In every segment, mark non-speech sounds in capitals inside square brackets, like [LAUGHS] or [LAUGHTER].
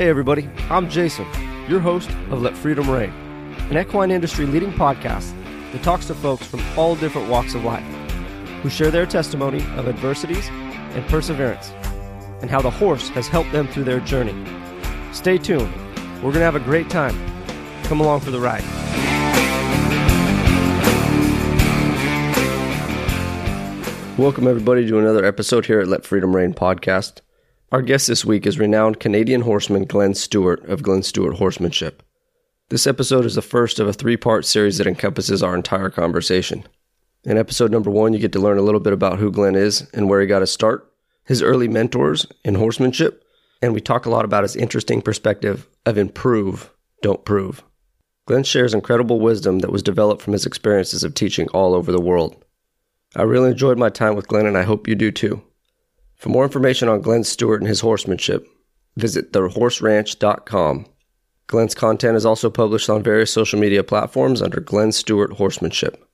Hey, everybody, I'm Jason, your host of Let Freedom Reign, an equine industry leading podcast that talks to folks from all different walks of life who share their testimony of adversities and perseverance and how the horse has helped them through their journey. Stay tuned, we're going to have a great time. Come along for the ride. Welcome, everybody, to another episode here at Let Freedom Reign podcast. Our guest this week is renowned Canadian horseman Glenn Stewart of Glenn Stewart Horsemanship. This episode is the first of a three part series that encompasses our entire conversation. In episode number one, you get to learn a little bit about who Glenn is and where he got his start, his early mentors in horsemanship, and we talk a lot about his interesting perspective of improve, don't prove. Glenn shares incredible wisdom that was developed from his experiences of teaching all over the world. I really enjoyed my time with Glenn, and I hope you do too. For more information on Glenn Stewart and his horsemanship, visit thehorseranch.com. Glenn's content is also published on various social media platforms under Glenn Stewart Horsemanship.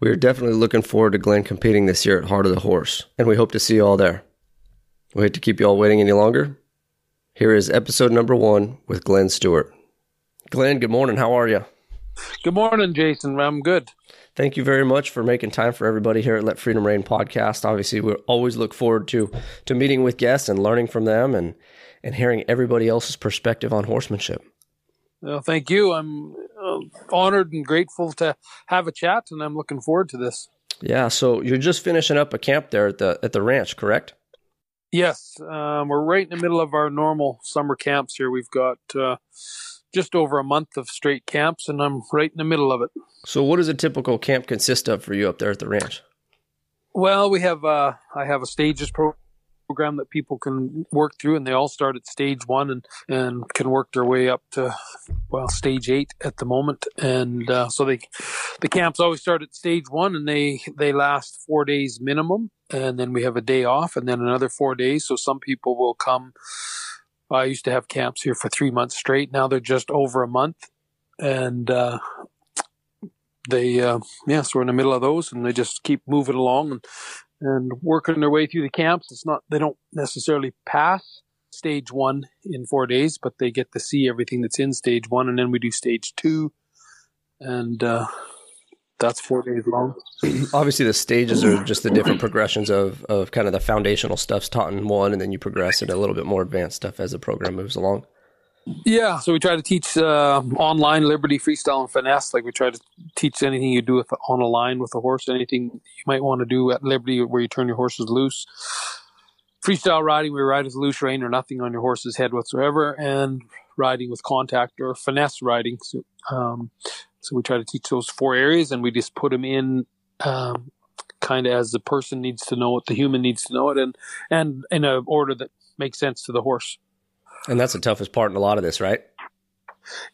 We are definitely looking forward to Glenn competing this year at Heart of the Horse, and we hope to see you all there. We hate to keep you all waiting any longer. Here is episode number one with Glenn Stewart. Glenn, good morning. How are you? Good morning, Jason. I'm good. Thank you very much for making time for everybody here at Let Freedom Reign podcast. Obviously, we always look forward to to meeting with guests and learning from them and and hearing everybody else's perspective on horsemanship. Well, thank you. I'm uh, honored and grateful to have a chat, and I'm looking forward to this. Yeah. So you're just finishing up a camp there at the at the ranch, correct? Yes, um, we're right in the middle of our normal summer camps here. We've got uh, just over a month of straight camps, and I'm right in the middle of it. So, what does a typical camp consist of for you up there at the ranch? Well, we have uh, I have a stages program that people can work through, and they all start at stage one and and can work their way up to well stage eight at the moment. And uh, so they the camps always start at stage one, and they they last four days minimum, and then we have a day off, and then another four days. So some people will come I used to have camps here for three months straight. Now they're just over a month, and uh, they uh, yeah, so we're in the middle of those, and they just keep moving along and and working their way through the camps. It's not they don't necessarily pass stage one in four days, but they get to see everything that's in stage one, and then we do stage two, and uh, that's four days long. [CLEARS THROAT] Obviously, the stages are just the different progressions of, of kind of the foundational stuff's taught in one, and then you progress into a little bit more advanced stuff as the program moves along. Yeah, so we try to teach uh, online liberty, freestyle, and finesse. Like we try to teach anything you do with on a line with a horse, anything you might want to do at liberty where you turn your horses loose. Freestyle riding, we ride with loose rein or nothing on your horse's head whatsoever, and riding with contact or finesse riding. So, um, so we try to teach those four areas, and we just put them in um, kind of as the person needs to know it, the human needs to know it, and and in an order that makes sense to the horse. And that's the toughest part in a lot of this, right?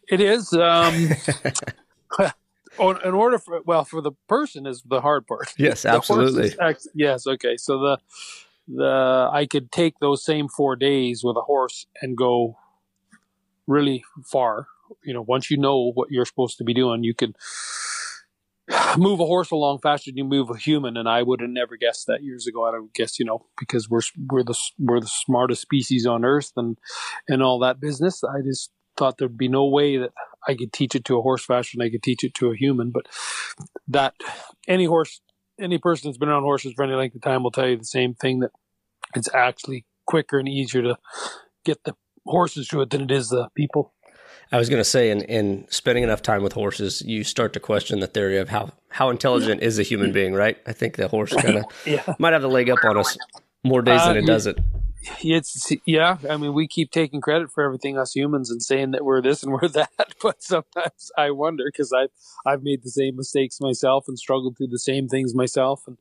It is. Um, [LAUGHS] [LAUGHS] in order for well, for the person is the hard part. Yes, [LAUGHS] absolutely. Yes, okay. So the the I could take those same four days with a horse and go really far you know, once you know what you're supposed to be doing, you can move a horse along faster than you move a human. And I would have never guessed that years ago. I would guess, you know, because we're we're the we're the smartest species on earth and and all that business. I just thought there'd be no way that I could teach it to a horse faster than I could teach it to a human. But that any horse, any person that's been on horses for any length of time will tell you the same thing that it's actually quicker and easier to get the horses to it than it is the people. I was going to say, in, in spending enough time with horses, you start to question the theory of how, how intelligent is a human being, right? I think the horse kind of [LAUGHS] yeah. might have the leg up on us more days uh, than it doesn't. It's yeah. I mean, we keep taking credit for everything us humans and saying that we're this and we're [LAUGHS] that, but sometimes I wonder because I've I've made the same mistakes myself and struggled through the same things myself, and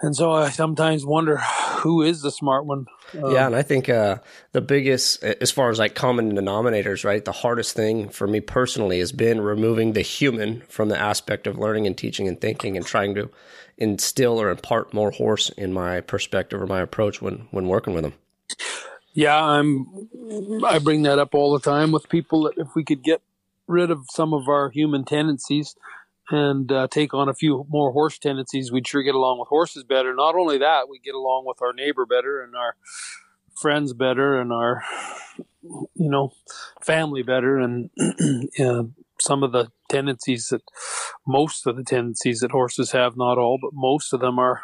and so I sometimes wonder who is the smart one. Um, yeah, and I think uh, the biggest, as far as like common denominators, right? The hardest thing for me personally has been removing the human from the aspect of learning and teaching and thinking, and trying to instill or impart more horse in my perspective or my approach when when working with them. Yeah, I'm. I bring that up all the time with people that if we could get rid of some of our human tendencies and uh, take on a few more horse tendencies, we'd sure get along with horses better. Not only that, we get along with our neighbor better and our friends better and our you know, family better and [CLEARS THROAT] some of the tendencies that most of the tendencies that horses have, not all, but most of them are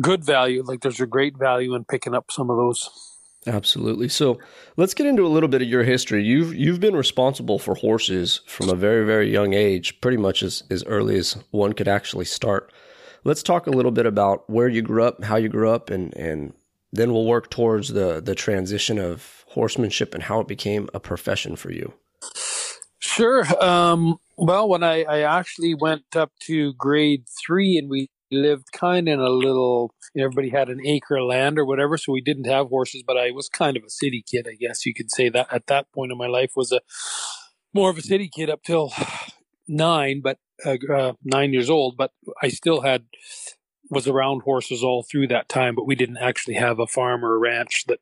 good value. Like there's a great value in picking up some of those. Absolutely. So let's get into a little bit of your history. You've you've been responsible for horses from a very very young age, pretty much as as early as one could actually start. Let's talk a little bit about where you grew up, how you grew up, and and then we'll work towards the the transition of horsemanship and how it became a profession for you. Sure. Um, well, when I, I actually went up to grade three and we lived kind of in a little, everybody had an acre of land or whatever, so we didn't have horses, but I was kind of a city kid, I guess you could say that at that point in my life was a more of a city kid up till nine, but uh, uh, nine years old, but I still had was around horses all through that time, but we didn't actually have a farm or a ranch that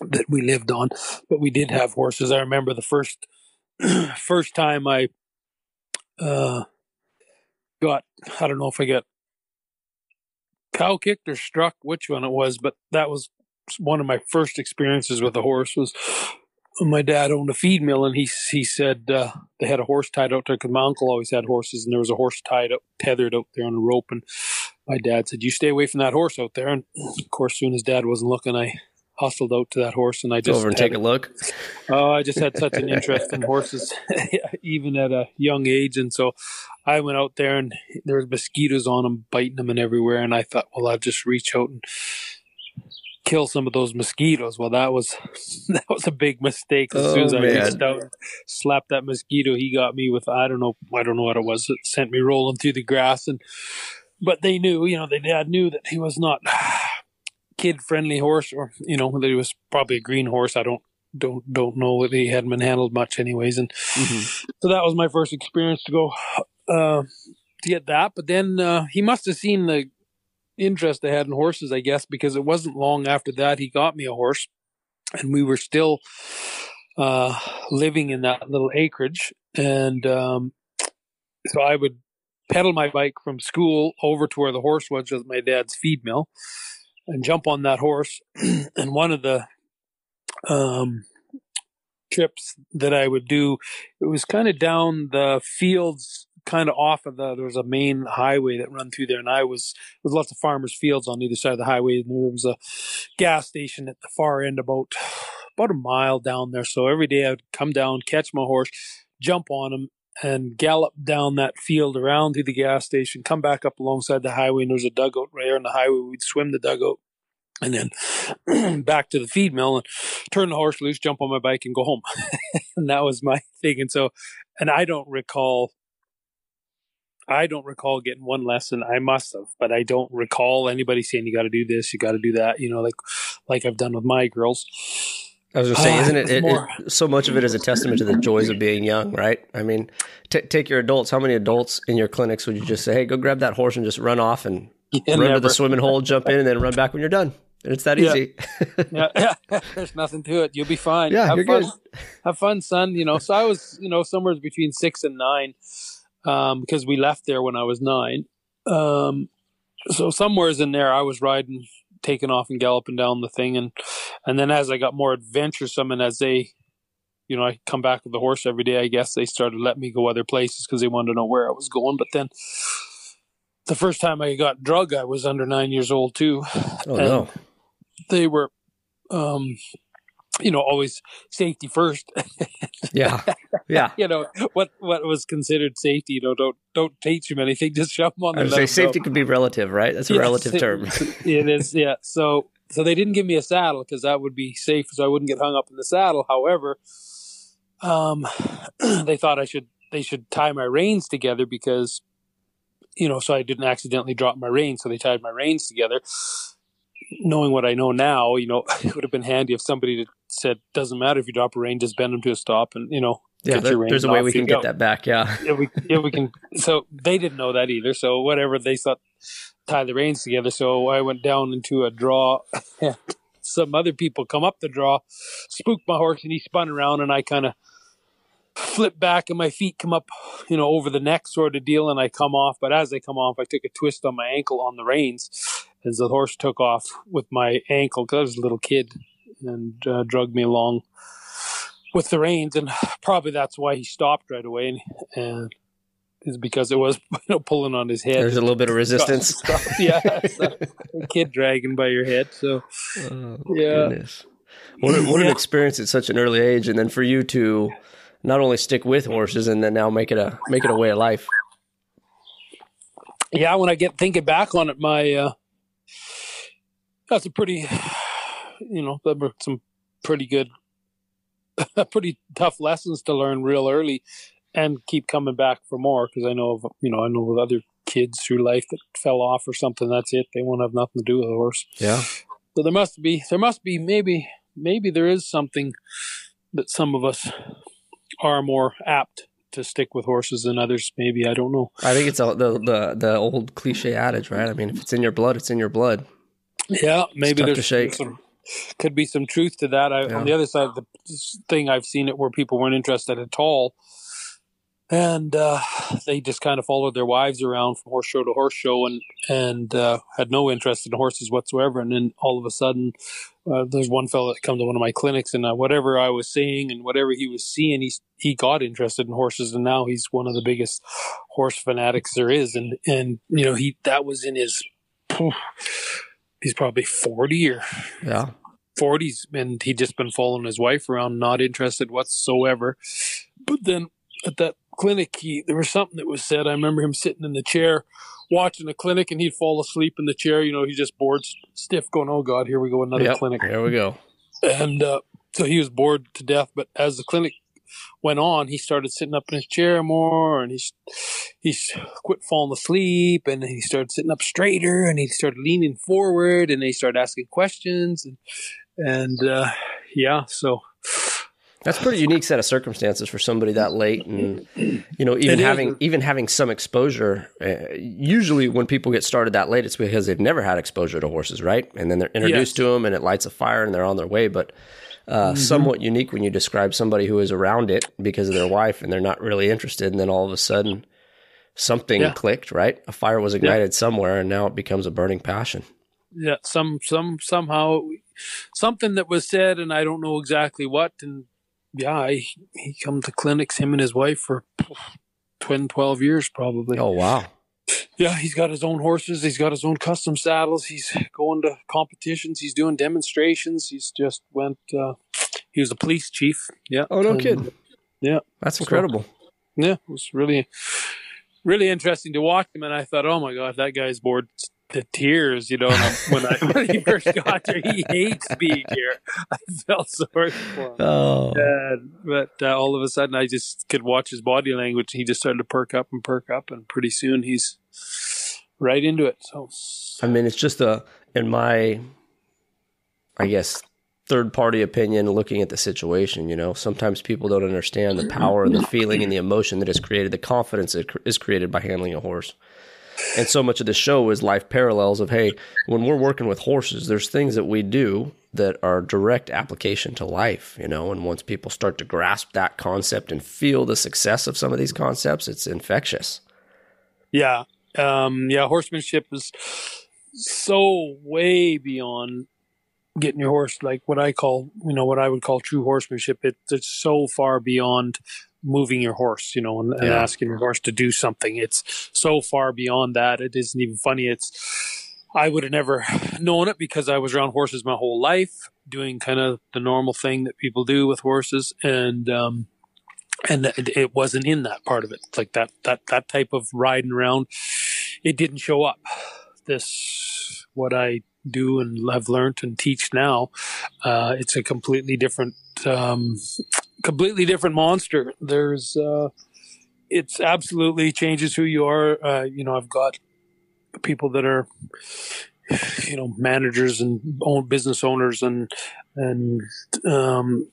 that we lived on, but we did have horses. I remember the first [CLEARS THROAT] first time I uh, got I don't know if I got cow kicked or struck, which one it was, but that was one of my first experiences with a horse was my dad owned a feed mill and he he said uh, they had a horse tied out there because my uncle always had horses and there was a horse tied up tethered out there on a rope and my dad said you stay away from that horse out there. And of course soon as dad wasn't looking I hustled out to that horse and I just go over and take a look. [LAUGHS] Oh, I just had such an interest in [LAUGHS] horses, [LAUGHS] even at a young age, and so I went out there and there was mosquitoes on them, biting them and everywhere, and I thought, well, I'll just reach out and kill some of those mosquitoes. Well, that was that was a big mistake. As oh, soon as oh, I man. reached out, and slapped that mosquito, he got me with I don't know, I don't know what it was. It sent me rolling through the grass, and but they knew, you know, they dad knew that he was not kid friendly horse, or you know that he was probably a green horse. I don't don't don't know that he hadn't been handled much, anyways. And mm-hmm. so that was my first experience to go uh, to get that. But then uh, he must have seen the interest I had in horses, I guess, because it wasn't long after that he got me a horse, and we were still uh, living in that little acreage, and um, so I would pedal my bike from school over to where the horse was with my dad's feed mill and jump on that horse. [CLEARS THROAT] and one of the um, trips that I would do, it was kind of down the fields, kind of off of the. There was a main highway that run through there, and I was with lots of farmers' fields on either side of the highway. And there was a gas station at the far end, about about a mile down there. So every day I'd come down, catch my horse, jump on him, and gallop down that field around to the gas station, come back up alongside the highway, and there's a dugout right there on the highway. We'd swim the dugout and then [CLEARS THROAT] back to the feed mill and turn the horse loose, jump on my bike, and go home. [LAUGHS] and that was my thing. And so, and I don't recall. I don't recall getting one lesson. I must have, but I don't recall anybody saying you got to do this, you got to do that. You know, like like I've done with my girls. I was going to say, uh, isn't it, it, it, so much of it is a testament to the joys of being young, right? I mean, t- take your adults. How many adults in your clinics would you just say, "Hey, go grab that horse and just run off and yeah, run never. to the swimming hole, jump in, and then run back when you're done"? And it's that easy. Yeah. [LAUGHS] yeah. [LAUGHS] There's nothing to it. You'll be fine. Yeah, Have you're fun. good. Have fun, son. You know, so I was, you know, somewhere between six and nine, um, because we left there when I was nine. Um, so somewhere's in there, I was riding taking off and galloping down the thing. And and then as I got more adventuresome and as they you know I come back with the horse every day I guess they started letting me go other places because they wanted to know where I was going. But then the first time I got drug I was under 9 years old too. Oh no. they were um you know always safety first. [LAUGHS] Yeah. Yeah. You know what what was considered safety you know don't don't teach them anything just shove them on the say safety can be relative right? That's a yes, relative it, term. it is yeah. So so they didn't give me a saddle because that would be safe so i wouldn't get hung up in the saddle. However um [CLEARS THROAT] they thought i should they should tie my reins together because you know so i didn't accidentally drop my reins so they tied my reins together. Knowing what I know now, you know, [LAUGHS] it would have been handy if somebody said, "Doesn't matter if you drop a rein, just bend them to a stop," and you know, yeah, there, there's a way we can get that back. Yeah, yeah, we, yeah, we can. [LAUGHS] So they didn't know that either. So whatever they thought, tie the reins together. So I went down into a draw. [LAUGHS] Some other people come up the draw, spooked my horse, and he spun around, and I kind of flip back and my feet come up, you know, over the neck sort of deal, and I come off. But as I come off, I took a twist on my ankle on the reins as the horse took off with my ankle because I was a little kid. And uh, drug me along with the reins, and probably that's why he stopped right away. And, and is because it was [LAUGHS] you know, pulling on his head. There's a little bit of resistance. [LAUGHS] yeah, a kid dragging by your head. So, oh, yeah. Goodness. What, what yeah. an experience at such an early age, and then for you to not only stick with horses and then now make it a make it a way of life. Yeah, when I get thinking back on it, my uh, that's a pretty, you know, there were some pretty good, [LAUGHS] pretty tough lessons to learn real early, and keep coming back for more because I know of you know I know of other kids through life that fell off or something. That's it. They won't have nothing to do with a horse. Yeah. So there must be there must be maybe maybe there is something that some of us are more apt to stick with horses than others. Maybe I don't know. I think it's the the the old cliche adage, right? I mean, if it's in your blood, it's in your blood. Yeah, maybe there's some, could be some truth to that. I, yeah. On the other side of the thing, I've seen it where people weren't interested at all and uh, they just kind of followed their wives around from horse show to horse show and and uh, had no interest in horses whatsoever. And then all of a sudden, uh, there's one fellow that come to one of my clinics, and uh, whatever I was saying and whatever he was seeing, he he got interested in horses, and now he's one of the biggest horse fanatics there is. And and you know he that was in his he's probably forty or yeah. 40s and he'd just been following his wife around not interested whatsoever but then at that clinic, he, there was something that was said. I remember him sitting in the chair watching the clinic and he'd fall asleep in the chair. You know, he just bored stiff going, Oh God, here we go. Another yep, clinic. Here we go. And, uh, so he was bored to death. But as the clinic went on, he started sitting up in his chair more and he's, he's quit falling asleep and he started sitting up straighter and he started leaning forward and he started asking questions and, and, uh, yeah, so that's pretty unique set of circumstances for somebody that late, and you know, even having even having some exposure. Uh, usually, when people get started that late, it's because they've never had exposure to horses, right? And then they're introduced yes. to them, and it lights a fire, and they're on their way. But uh, mm-hmm. somewhat unique when you describe somebody who is around it because of their wife, and they're not really interested, and then all of a sudden, something yeah. clicked, right? A fire was ignited yeah. somewhere, and now it becomes a burning passion. Yeah, some some somehow something that was said, and I don't know exactly what, and yeah, he, he come to clinics, him and his wife, for 10, 12 years probably. Oh, wow. Yeah, he's got his own horses. He's got his own custom saddles. He's going to competitions. He's doing demonstrations. He's just went, uh, he was a police chief. Yeah. Oh, no kid. Yeah. That's incredible. So, yeah, it was really, really interesting to watch him. And I thought, oh my God, that guy's bored the tears, you know, when, I, when he [LAUGHS] first got there. He hates being here. [LAUGHS] I felt sorry for him. Oh. And, but uh, all of a sudden, I just could watch his body language. He just started to perk up and perk up, and pretty soon he's right into it. So, I mean, it's just a, in my, I guess, third party opinion looking at the situation. You know, sometimes people don't understand the power and the feeling and the emotion that is created, the confidence that is created by handling a horse. And so much of the show is life parallels of, hey, when we're working with horses, there's things that we do that are direct application to life, you know, and once people start to grasp that concept and feel the success of some of these concepts, it's infectious. Yeah. Um, yeah, horsemanship is so way beyond getting your horse like what I call, you know, what I would call true horsemanship. It, it's so far beyond moving your horse, you know, and, and yeah. asking your horse to do something. It's so far beyond that. It isn't even funny. It's, I would have never known it because I was around horses my whole life, doing kind of the normal thing that people do with horses, and um, and it wasn't in that part of it. Like that that that type of riding around, it didn't show up. This what I do and have learned and teach now. Uh, it's a completely different um, completely different monster. There's, uh, it's absolutely changes who you are. Uh, you know, I've got people that are, you know, managers and own business owners and and um,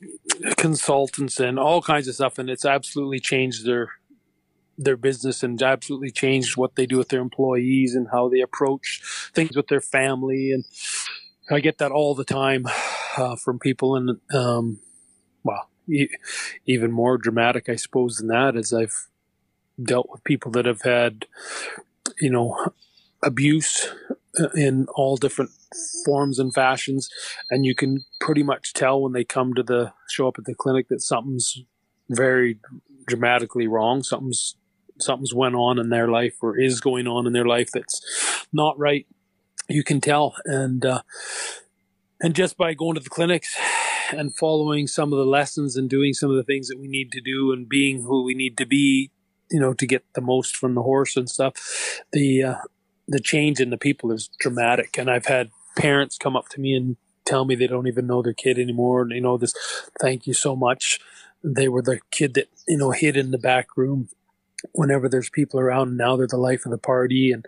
consultants and all kinds of stuff, and it's absolutely changed their their business and absolutely changed what they do with their employees and how they approach things with their family. And I get that all the time uh, from people, and um, well, even more dramatic, I suppose, than that is I've dealt with people that have had, you know, abuse uh, in all different forms and fashions, and you can pretty much tell when they come to the show up at the clinic that something's very dramatically wrong. Something's something's went on in their life or is going on in their life that's not right. You can tell, and uh, and just by going to the clinics and following some of the lessons and doing some of the things that we need to do and being who we need to be, you know, to get the most from the horse and stuff, the uh, the change in the people is dramatic. And I've had parents come up to me and tell me they don't even know their kid anymore. And you know, this, thank you so much. They were the kid that you know hid in the back room whenever there's people around. Now they're the life of the party and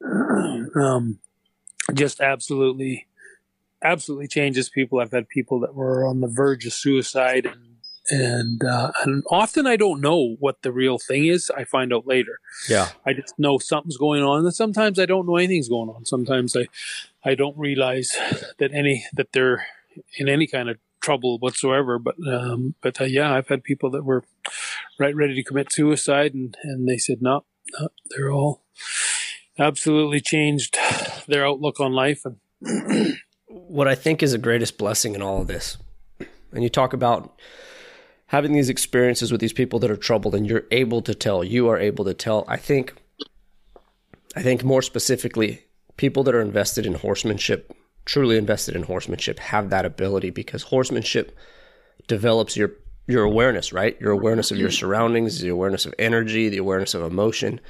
[CLEARS THROAT] um, just absolutely absolutely changes people. I've had people that were on the verge of suicide and and uh, and often I don't know what the real thing is. I find out later. Yeah, I just know something's going on, and sometimes I don't know anything's going on. Sometimes I I don't realize that any that they're in any kind of trouble whatsoever. But um, but uh, yeah, I've had people that were right ready to commit suicide, and and they said no, no they're all absolutely changed their outlook on life and what I think is the greatest blessing in all of this. And you talk about having these experiences with these people that are troubled and you're able to tell, you are able to tell. I think I think more specifically, people that are invested in horsemanship, truly invested in horsemanship, have that ability because horsemanship develops your your awareness, right? Your awareness of your surroundings, the awareness of energy, the awareness of emotion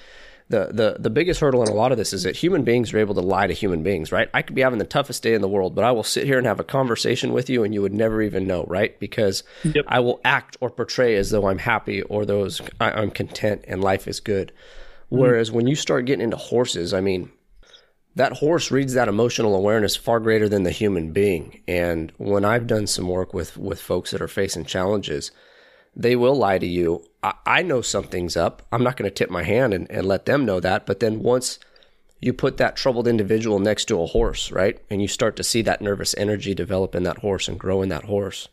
the the the biggest hurdle in a lot of this is that human beings are able to lie to human beings, right? I could be having the toughest day in the world, but I will sit here and have a conversation with you, and you would never even know, right? Because yep. I will act or portray as though I'm happy or those I, am content and life is good. Mm-hmm. Whereas when you start getting into horses, I mean, that horse reads that emotional awareness far greater than the human being. And when I've done some work with with folks that are facing challenges, they will lie to you I, I know something's up. I'm not going to tip my hand and, and let them know that. But then once you put that troubled individual next to a horse, right? And you start to see that nervous energy develop in that horse and grow in that horse.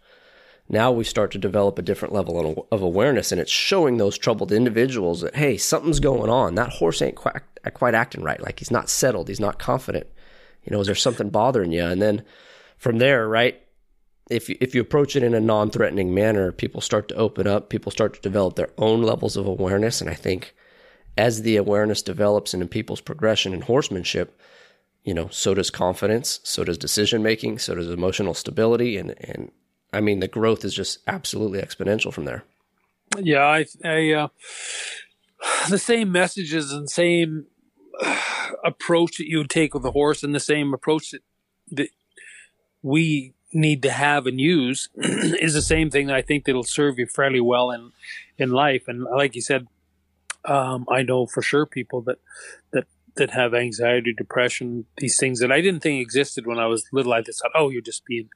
Now we start to develop a different level of awareness, and it's showing those troubled individuals that, hey, something's going on. That horse ain't quite, quite acting right. Like he's not settled, he's not confident. You know, is there something bothering you? And then from there, right, if you, if you approach it in a non-threatening manner, people start to open up. People start to develop their own levels of awareness, and I think as the awareness develops and in people's progression in horsemanship, you know, so does confidence, so does decision making, so does emotional stability, and and I mean the growth is just absolutely exponential from there. Yeah, I, I uh, the same messages and same approach that you would take with a horse, and the same approach that that we need to have and use [CLEARS THROAT] is the same thing that I think that'll serve you fairly well in in life. And like you said, um, I know for sure people that that that have anxiety, depression, these things that I didn't think existed when I was little. I just thought, oh, you're just being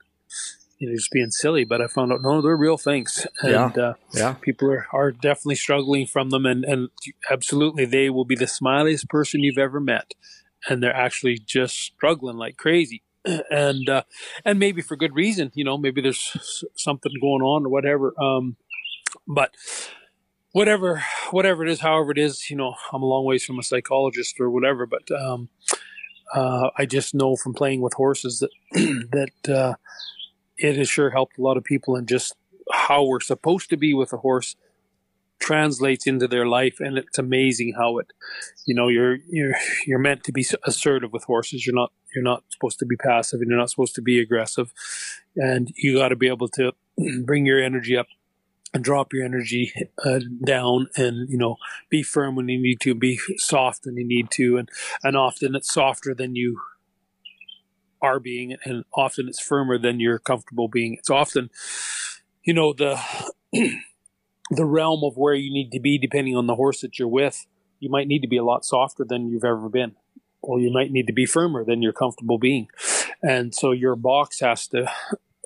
you know just being silly. But I found out no, they're real things, and yeah. Uh, yeah. people are, are definitely struggling from them, and and absolutely they will be the smiliest person you've ever met, and they're actually just struggling like crazy [CLEARS THROAT] and uh, and maybe for good reason. You know, maybe there's something going on or whatever. Um, but whatever, whatever it is, however it is, you know, I'm a long ways from a psychologist or whatever. But um, uh, I just know from playing with horses that [CLEARS THROAT] that uh, it has sure helped a lot of people and just how we're supposed to be with a horse translates into their life and it's amazing how it you know you're you're you're meant to be assertive with horses. You're not you're not supposed to be passive and you're not supposed to be aggressive. And you got to be able to [CLEARS THROAT] bring your energy up and drop your energy uh, down and you know be firm when you need to be soft when you need to and and often it's softer than you are being and often it's firmer than you're comfortable being it's often you know the [CLEARS THROAT] the realm of where you need to be depending on the horse that you're with. You might need to be a lot softer than you've ever been, or you might need to be firmer than you're comfortable being. And so your box has to,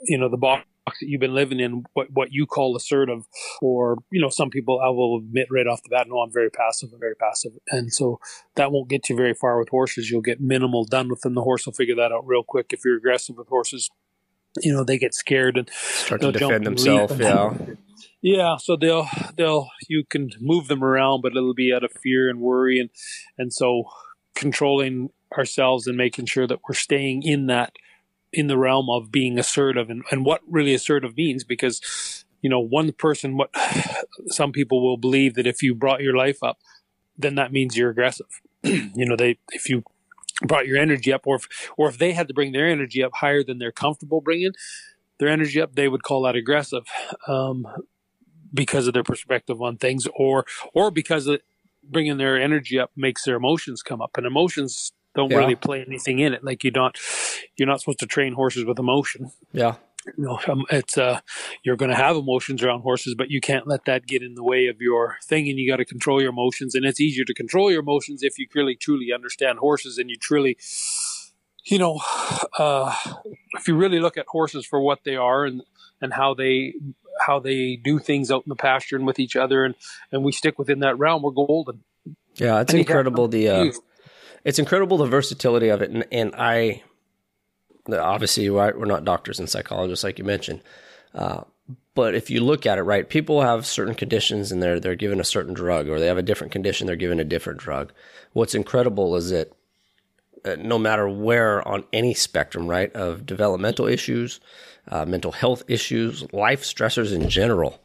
you know, the box that you've been living in, what what you call assertive, or you know, some people I will admit right off the bat, no, I'm very passive, I'm very passive, and so that won't get you very far with horses. You'll get minimal done with them. The horse will figure that out real quick. If you're aggressive with horses, you know they get scared and start to defend themselves. Yeah. Yeah, so they'll they'll you can move them around, but it'll be out of fear and worry, and and so controlling ourselves and making sure that we're staying in that in the realm of being assertive and, and what really assertive means because you know one person what [SIGHS] some people will believe that if you brought your life up then that means you're aggressive. [CLEARS THROAT] You know they if you brought your energy up or if or if they had to bring their energy up higher than they're comfortable bringing their energy up they would call that aggressive um, because of their perspective on things or or because of bringing their energy up makes their emotions come up. And emotions don't Yeah. really play anything in it like you don't you're not supposed to train horses with emotion Yeah. you know um, it's uh you're going to have emotions around horses but you can't let that get in the way of your thing and you got to control your emotions and it's easier to control your emotions if you really truly understand horses and you truly you know uh if you really look at horses for what they are and and how they how they do things out in the pasture and with each other and and we stick within that realm we're golden Yeah. It's And incredible the uh, it's incredible the versatility of it and, and i obviously right, we're not doctors and psychologists like you mentioned uh, but if you look at it right people have certain conditions and they're they're given a certain drug or they have a different condition they're given a different drug what's incredible is that uh, no matter where on any spectrum right of developmental issues uh, mental health issues life stressors in general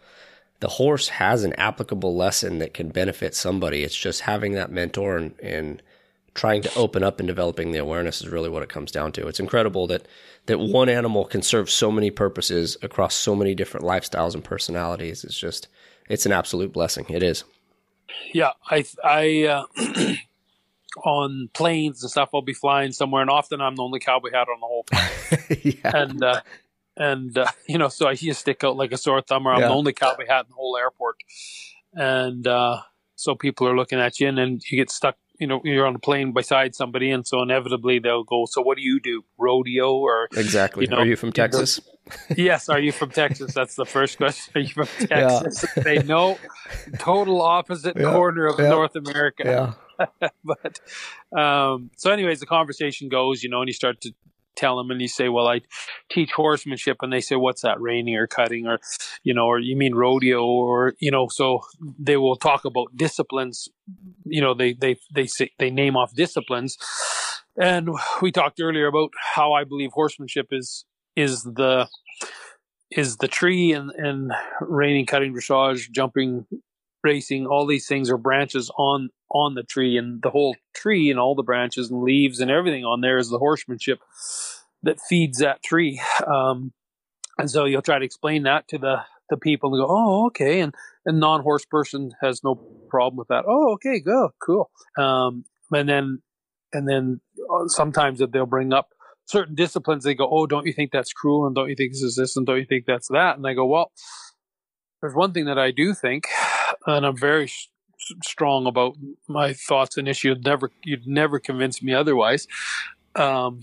the horse has an applicable lesson that can benefit somebody. It's just having that mentor and, and trying to open up and developing the awareness is really what it comes down to. It's incredible that that one animal can serve so many purposes across so many different lifestyles and personalities. It's just it's an absolute blessing. It is. Yeah, I I uh, [CLEARS THROAT] on planes and stuff. I'll be flying somewhere, and often I'm the only cowboy hat on the whole [LAUGHS] plane. yeah. and uh, and uh, [LAUGHS] you know, so I just stick out like a sore thumb, or I'm Yeah. the only cowboy hat in the whole airport, and uh, so people are looking at you, and then you get stuck. You know, you're on a plane beside somebody, and so inevitably they'll go. So, what do you do? Rodeo or Exactly. you know, Are you from Texas? [LAUGHS] yes? Are you from Texas? That's the first question. Are you from [LAUGHS] Yeah. Texas? They know total opposite Yeah. corner of Yeah. North America Yeah. [LAUGHS] but um, so anyways the conversation goes you know and you start to tell them and you say well i teach horsemanship and they say what's that reining or cutting? or you know or you mean rodeo? or you know so they will talk about disciplines you know they they they say they name off disciplines. And we talked earlier about how i believe horsemanship is is the is the tree and and reining cutting dressage jumping racing all these things are branches on on the tree and the whole tree and all the branches and leaves and everything on there is the horsemanship that feeds that tree. Um, and so you'll try to explain that to the the people and go oh okay and a non-horse person has no problem with that. Oh okay good cool. Um, and then and then uh, sometimes that they'll bring up certain disciplines. They go oh don't you think that's cruel and don't you think this is this and don't you think that's that? And i go well there's one thing that i do think and i'm very strong about my thoughts and issue. You'd never, you'd never convince me otherwise. Um,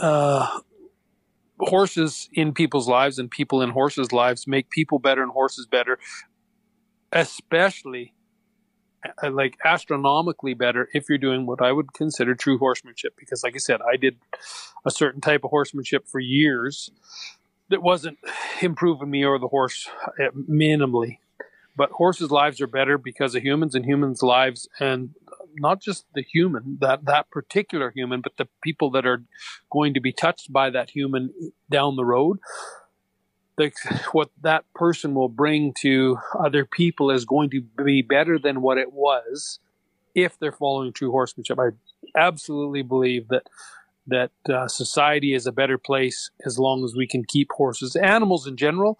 uh, horses in people's lives and people in horses' lives make people better and horses better, especially uh, like astronomically better if you're doing what I would consider true horsemanship. Because, like I said, I did a certain type of horsemanship for years that wasn't improving me or the horse uh, minimally but horses' lives are better because of humans and humans' lives, and not just the human that that particular human, but the people that are going to be touched by that human down the road. The, what that person will bring to other people is going to be better than what it was if they're following true horsemanship. I absolutely believe that that uh, society is a better place as long as we can keep horses, animals in general,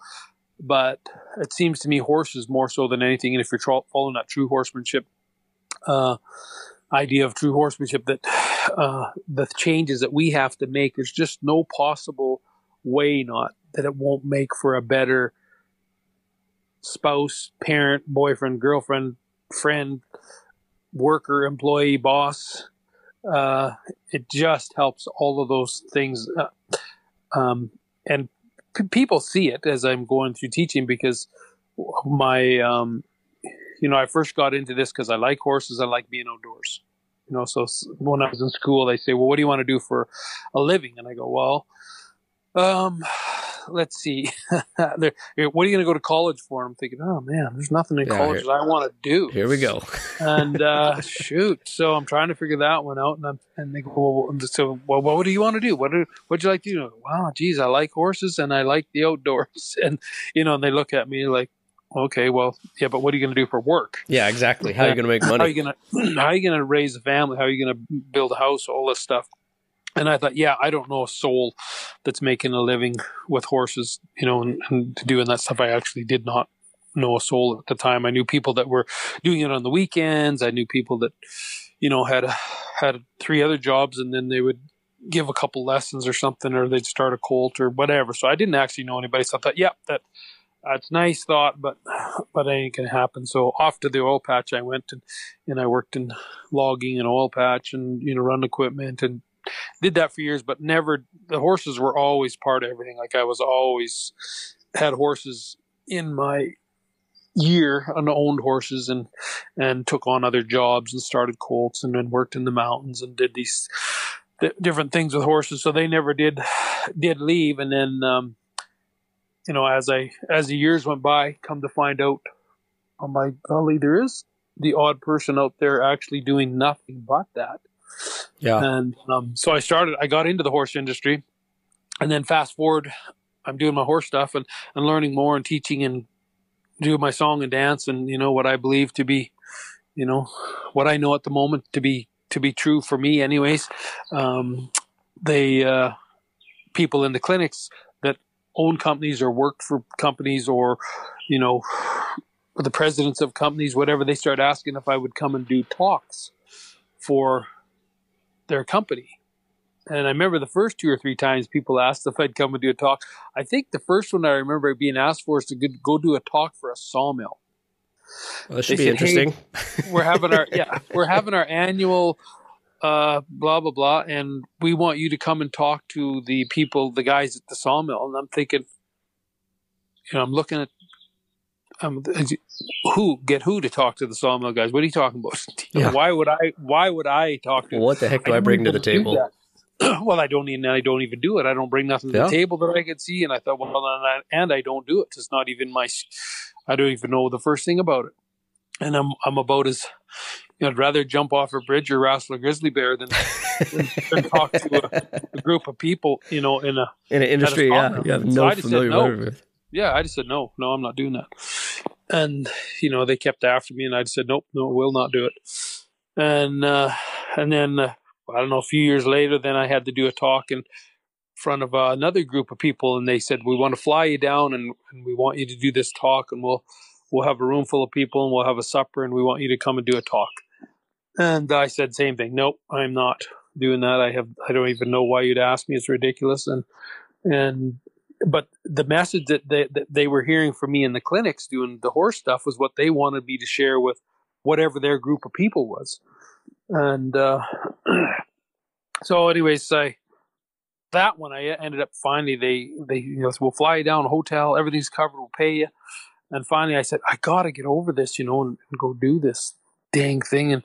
but it seems to me horses more so than anything. And if you're tra- following that true horsemanship uh, idea of true horsemanship, that uh, the changes that we have to make, there's just no possible way not that it won't make for a better spouse, parent, boyfriend, girlfriend, friend, worker, employee, boss. Uh, it just helps all of those things. Uh, um, and p- people see it as I'm going through teaching because my, um, you know, I first got into this because I like horses. I like being outdoors. You know, so when I was in school, they say, "Well, what do you want to do for a living?" And I go, "Well, um, let's see. [LAUGHS] what are you going to go to college for? I'm thinking, oh man, there's nothing in Yeah, college here- that I want to do. Here we go. [LAUGHS] [LAUGHS] and uh, shoot, so I'm trying to figure that one out. And I'm, and they go, well, so well, what do you want to do? What do what'd you like to do? Wow, geez, I like horses and I like the outdoors. And you know, and they look at me like, okay, well, yeah, but what are you going to do for work? Yeah, exactly. How are you going to make money? How are you gonna [CLEARS THROAT] how are you gonna raise a family? How are you gonna build a house? All this stuff. And I thought, yeah, I don't know a soul that's making a living with horses, you know, and, and doing that stuff. I actually did not know a soul at the time. I knew people that were doing it on the weekends. I knew people that, you know, had had three other jobs, and then they would give a couple lessons or something, or they'd start a colt or whatever. So I didn't actually know anybody. So I thought, yeah, that that's nice thought, but but it ain't gonna happen. So off to the oil patch I went and and I worked in logging and oil patch and you know run equipment and did that for years, but never the horses were always part of everything. Like I was always had horses in my year and owned horses and and took on other jobs and started colts and then worked in the mountains and did these di different things with horses. So they never did did leave. And then um, you know as I as the years went by, come to find out, oh my golly, there is the odd person out there actually doing nothing but that. Yeah. And um, so I started, I got into the horse industry. And then fast forward, I'm doing my horse stuff and, and learning more and teaching and doing my song and dance and, you know, what I believe to be, you know, what I know at the moment to be, to be true for me anyways. Um, they, uh, people in the clinics that own companies or work for companies or, you know, the presidents of companies, whatever, they start asking if I would come and do talks for their company. And I remember the first two or three times people asked if I'd come and do a talk. I think the first one I remember being asked for is to go- do a talk for a sawmill. Well, that should They be said, "Hey, interesting. [LAUGHS] We're having our yeah, we're having our annual uh blah blah blah and we want you to come and talk to the people the guys at the sawmill and i'm thinking you know i'm looking at um, who get who to talk to the sawmill guys what are you talking about [LAUGHS] You know, Yeah. why would i why would i talk to what the heck do I don't bring to the table? [CLEARS THROAT] well, I don't even I don't even do it. I don't bring nothing to Yeah. the table that I could see, and I thought, well, and I, and I don't do it. It's not even my. I don't even know the first thing about it, and I'm I'm about as. You know, I'd rather jump off a bridge or wrestle a grizzly bear than, than, than talk to a, a group of people. You know, in a In an industry, yeah, sawmill. you have So no I no. familiarity yeah, I just said no, no, I'm not doing that. And you know, they kept after me, and I said nope, no, we will not do it. And uh, and then uh, I don't know, a few years later, then I had to do a talk in front of uh, another group of people, and they said we want to fly you down, and, and we want you to do this talk, and we'll we'll have a room full of people, and we'll have a supper, and we want you to come and do a talk. And I said same thing. Nope, I'm not doing that. I have I don't even know why you'd ask me. It's ridiculous. And and but the message that they, that they were hearing from me in the clinics doing the horse stuff was what they wanted me to share with whatever their group of people was. And uh, [CLEARS THROAT] so, anyways, I that one I ended up finally they they you know we'll fly you down hotel, everything's covered, we'll pay you. And finally, I said I got to get over this, you know, and, and go do this dang thing. And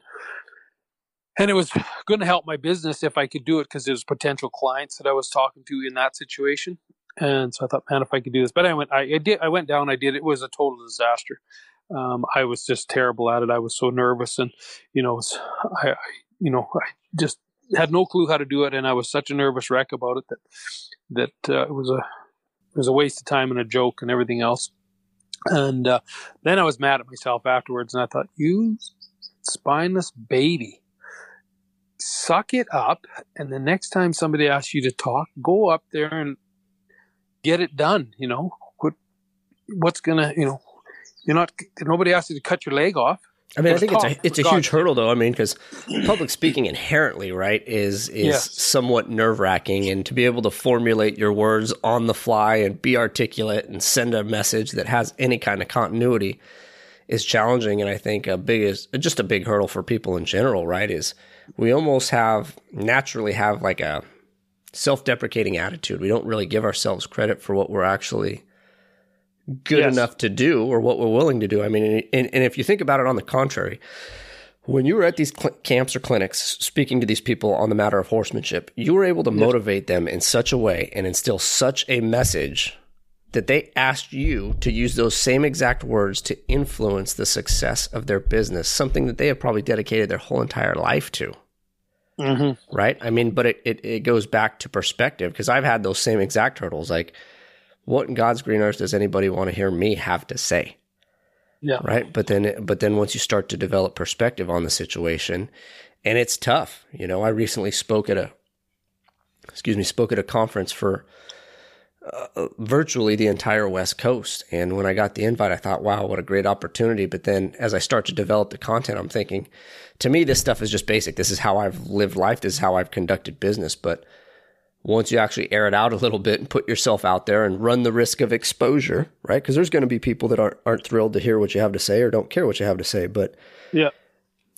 and it was going to help my business if I could do it because there's potential clients that I was talking to in that situation. And so I thought, man, if I could do this, but I went, I, I did, I went down, I did. It was a total disaster. Um, I was just terrible at it. I was so nervous, and you know, I, I, you know, I just had no clue how to do it, and I was such a nervous wreck about it that that uh, it was a it was a waste of time and a joke and everything else. And uh, then I was mad at myself afterwards, and I thought, you spineless baby suck it up and the next time somebody asks you to talk go up there and get it done you know what what's gonna you know you're not nobody asked you to cut your leg off I mean, I think it's a it's a huge hurdle, though. I mean, because public speaking inherently, right, is is Yes. somewhat nerve wracking, and to be able to formulate your words on the fly and be articulate and send a message that has any kind of continuity is challenging. And I think a biggest, just a big hurdle for people in general, right, is we almost have naturally have like a self deprecating attitude. We don't really give ourselves credit for what we're actually good Yes. enough to do or what we're willing to do. I mean, and, and if you think about it on the contrary, when you were at these cl- camps or clinics speaking to these people on the matter of horsemanship, you were able to motivate them in such a way and instill such a message that they asked you to use those same exact words to influence the success of their business, something that they have probably dedicated their whole entire life to. Mm-hmm. Right? I mean, but it, it, it goes back to perspective because I've had those same exact hurdles. Like, what in God's green earth does anybody want to hear me have to say? Yeah. Right. But then, but then once you start to develop perspective on the situation, and it's tough, you know, I recently spoke at a, excuse me, spoke at a conference for uh, virtually the entire West Coast. And when I got the invite, I thought, wow, what a great opportunity. But then as I start to develop the content, I'm thinking, to me, this stuff is just basic. This is how I've lived life. This is how I've conducted business. But once you actually air it out a little bit and put yourself out there and run the risk of exposure, right? Because there's going to be people that aren't, aren't thrilled to hear what you have to say or don't care what you have to say. But yeah,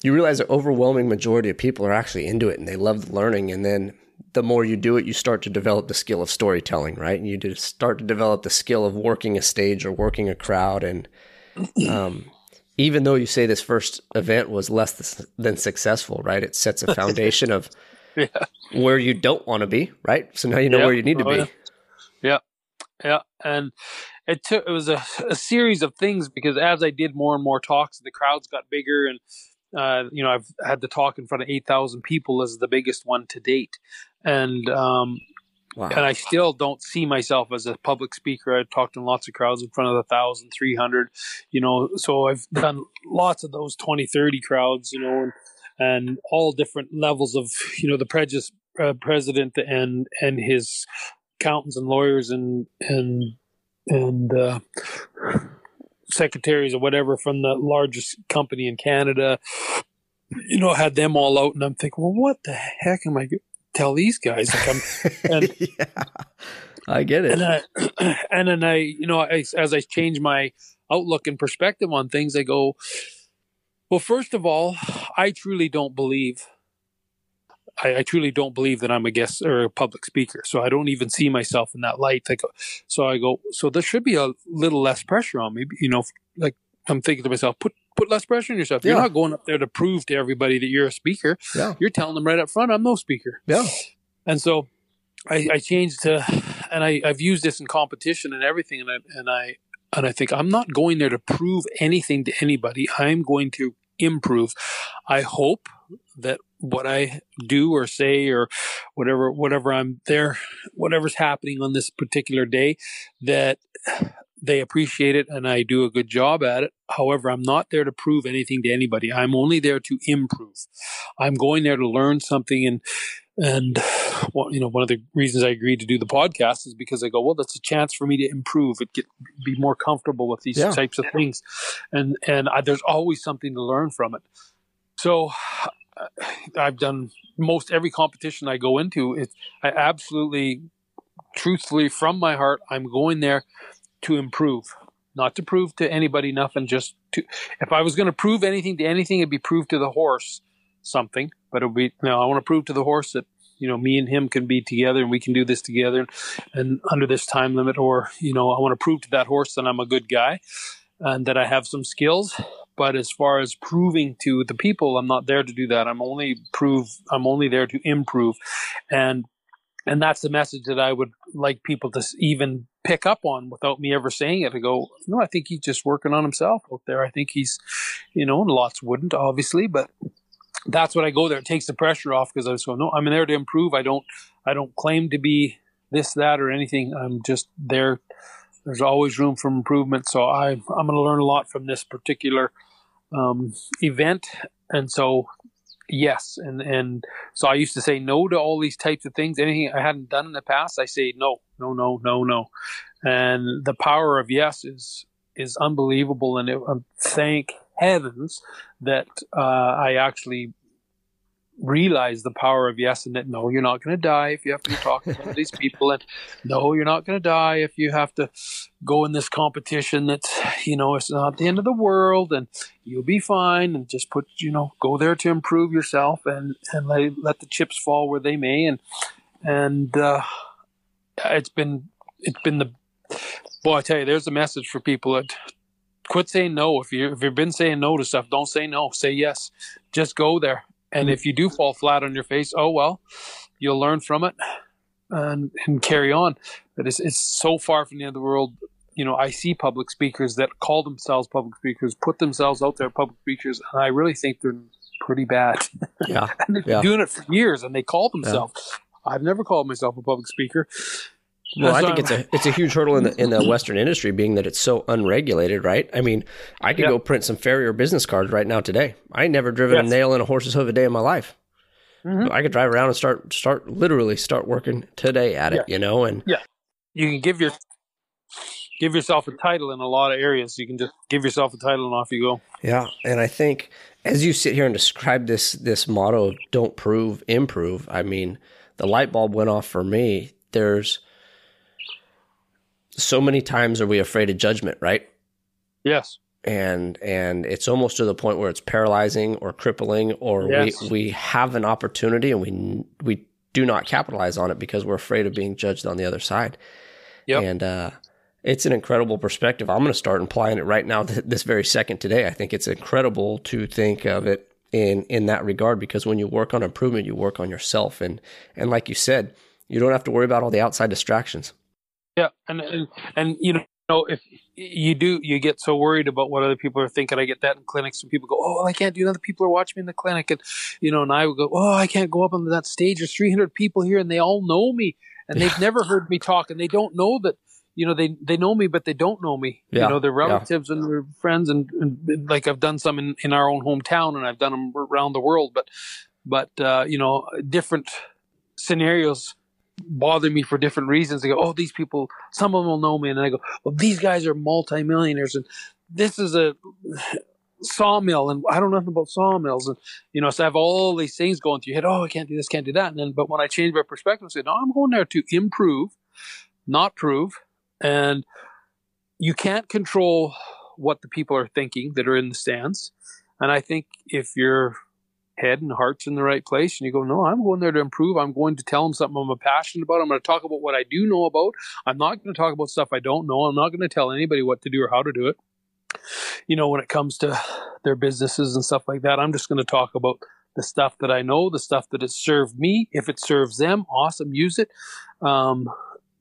you realize the overwhelming majority of people are actually into it and they love learning. And then the more you do it, you start to develop the skill of storytelling, right? And you just start to develop the skill of working a stage or working a crowd. And [CLEARS THROAT] um, even though you say this first event was less than successful, right? It sets a [LAUGHS] foundation of yeah. where you don't want to be, right? So now you know where you need to oh, be. Yeah. yeah. And it took, it was a, a series of things because as I did more and more talks, the crowds got bigger and, uh, you know, I've had the talk in front of 8,000 people as the biggest one to date. And, um, Wow. And I still don't see myself as a public speaker. I've talked in lots of crowds in front of a thousand, three hundred, you know, so I've done lots of those 20, 30 crowds, you know, and, and all different levels of, you know, the prejudice, uh, president and, and his accountants and lawyers and, and, and, uh, secretaries or whatever from the largest company in Canada, you know, had them all out, and I'm thinking, well, what the heck am I tell these guys? Like I'm, and, [LAUGHS] yeah, I get it. And, I, [CLEARS THROAT] and then I, you know, I, as I change my outlook and perspective on things, I go, well, first of all, I truly don't believe I, I, truly don't believe that I'm a guest or a public speaker. So I don't even see myself in that light. Like, so I go, so there should be a little less pressure on me. You know, like I'm thinking to myself, put put less pressure on yourself. You're not going up there to prove to everybody that you're a speaker. Yeah. You're telling them right up front, I'm no speaker. Yeah. And so I, I changed to, and I, I've used this in competition and everything, and I and I and I think I'm not going there to prove anything to anybody. I'm going to improve. I hope that what I do or say or whatever whatever I'm there whatever's happening on this particular day that they appreciate it and I do a good job at it. However, I'm not there to prove anything to anybody. I'm only there to improve. I'm going there to learn something and and well, you know one of the reasons I agreed to do the podcast is because I go well that's a chance for me to improve it get be more comfortable with these yeah. types of things and and I, there's always something to learn from it. So I've done most every competition I go into. It's I absolutely, truthfully, from my heart, I'm going there to improve, not to prove to anybody nothing. Just to, if I was going to prove anything to anything, it'd be prove to the horse something. But it would be no. I want to prove to the horse that you know me and him can be together and we can do this together and, and under this time limit. Or you know, I want to prove to that horse that I'm a good guy and that I have some skills but as far as proving to the people, I'm not there to do that. I'm only prove. I'm only there to improve, and and that's the message that I would like people to even pick up on without me ever saying it. To go, no, I think he's just working on himself out there. I think he's, you know, and lots wouldn't obviously, but that's what I go there. It takes the pressure off because I just go, no, I'm there to improve. I don't, I don't claim to be this, that, or anything. I'm just there there's always room for improvement. So I, I'm going to learn a lot from this particular um, event. And so, yes. And, and so I used to say no to all these types of things. Anything I hadn't done in the past, I say no, no, no, no, no. And the power of yes is, is unbelievable. And it, um, thank heavens that uh, I actually realize the power of yes and that no, you're not going to die if you have to talk to some of these [LAUGHS] people, and no, you're not going to die if you have to go in this competition. That's you know, it's not the end of the world, and you'll be fine. And just put you know, go there to improve yourself, and and let let the chips fall where they may, and and uh, it's been it's been the boy. I tell you, there's a message for people that quit saying no. If you if you've been saying no to stuff, don't say no. Say yes. Just go there and if you do fall flat on your face, oh well, you'll learn from it and, and carry on. But it's, it's so far from the end of the world. You know, I see public speakers that call themselves public speakers, put themselves out there, public speakers, and I really think they're pretty bad. Yeah. [LAUGHS] and they've Yeah. been doing it for years, and they call themselves. I've never called myself a public speaker. Well, I think it's a it's a huge hurdle in the in the Western industry, being that it's so unregulated, right? I mean, I could Yeah. go print some farrier business cards right now today. I never driven Yes. a nail in a horse's hoof a day in my life. Mhm. I could drive around and start start literally start working today at it, you know. And yeah, you can give your give yourself a title in a lot of areas. You can just give yourself a title and off you go. yeah, and I think as you sit here and describe this this motto of "Don't prove, improve," I mean, the light bulb went off for me. There's so many times are we afraid of judgment, right? Yes. and and it's almost to the point where it's paralyzing or crippling or Yes. we we have an opportunity and we we do not capitalize on it because we're afraid of being judged on the other side Yep. and uh it's an incredible perspective i'm going to start implying it right now th- this very second today i think it's incredible to think of it in in that regard because when you work on improvement you work on yourself and and like you said you don't have to worry about all the outside distractions Yeah, and and, and you know if you do, you get so worried about what other people are thinking. I get that in clinics, and people go, "Oh, well, I can't do that. People are watching me in the clinic," and you know, and I would go, "Oh, I can't go up on that stage. There's 300 people here, and they all know me, and they've never heard me talk, and they don't know that." You know, they they know me, but they don't know me. Yeah, You know, their yeah. relatives and their friends, and, and like I've done some in, in our own hometown, and I've done them around the world. But, but uh, you know, different scenarios bother me for different reasons. They go, oh, these people, some of them will know me, and I go, well, these guys are multimillionaires, and this is a sawmill, and I don't know nothing about sawmills, and you know, so I have all these things going through your head. Oh, I can't do this, can't do that, and then, but when I change my perspective, I say, no, I'm going there to improve, not prove, and you can't control what the people are thinking that are in the stands, and I think if you're head and heart's in the right place and you go no i'm going there to improve. I'm going to tell them something i'm passionate about. I'm going to talk about what i do know about. I'm not going to talk about stuff i don't know. I'm not going to tell anybody what to do or how to do it. You know when it comes to their businesses and stuff like that i'm just going to talk about the stuff that i know the stuff that has served me. If it serves them awesome use it. Um,